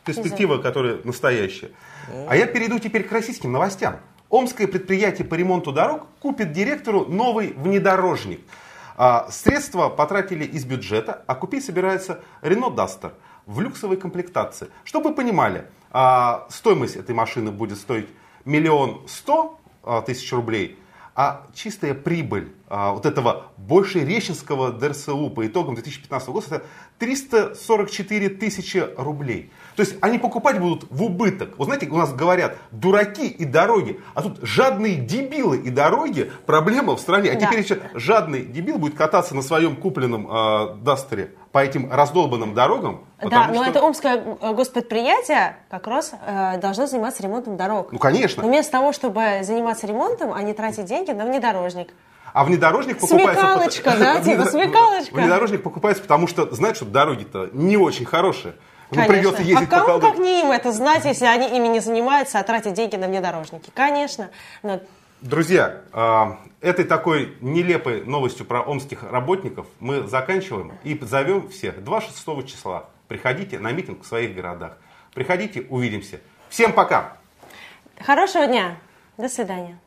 перспектива, которая настоящая. А я перейду теперь к российским новостям. Омское предприятие по ремонту дорог купит директору новый внедорожник. А, Средства потратили из бюджета, а купить собирается Renault Duster в люксовой комплектации. Чтобы вы понимали, а, стоимость этой машины будет стоить миллион сто а, тысяч рублей, а чистая прибыль вот этого Большереченского ДРСУ по итогам 2015 года 344 тысячи рублей. То есть они покупать будут в убыток. Вы знаете, у нас говорят дураки и дороги, а тут жадные дебилы и дороги проблема в стране. А Да. теперь еще жадный дебил будет кататься на своем купленном э, Дастере по этим раздолбанным дорогам. Да, но что- это омское э, госпредприятие как раз э, должно заниматься ремонтом дорог. Ну, конечно. Но вместо того, чтобы заниматься ремонтом, они тратят деньги на внедорожник. А внедорожник покупается... Смекалочка, да, типа смекалочка. Внедорожник покупается, потому что знает, что дороги-то не очень хорошие. Ну, придется ездить а по кому, колдыру. как не им это знать, если они ими не занимаются, а тратят деньги на внедорожники? Конечно. Но Друзья, а, этой такой нелепой новостью про омских работников мы заканчиваем и зовем всех 26 числа. Приходите на митинг в своих городах. Приходите, увидимся. Всем пока! хорошего дня. До свидания.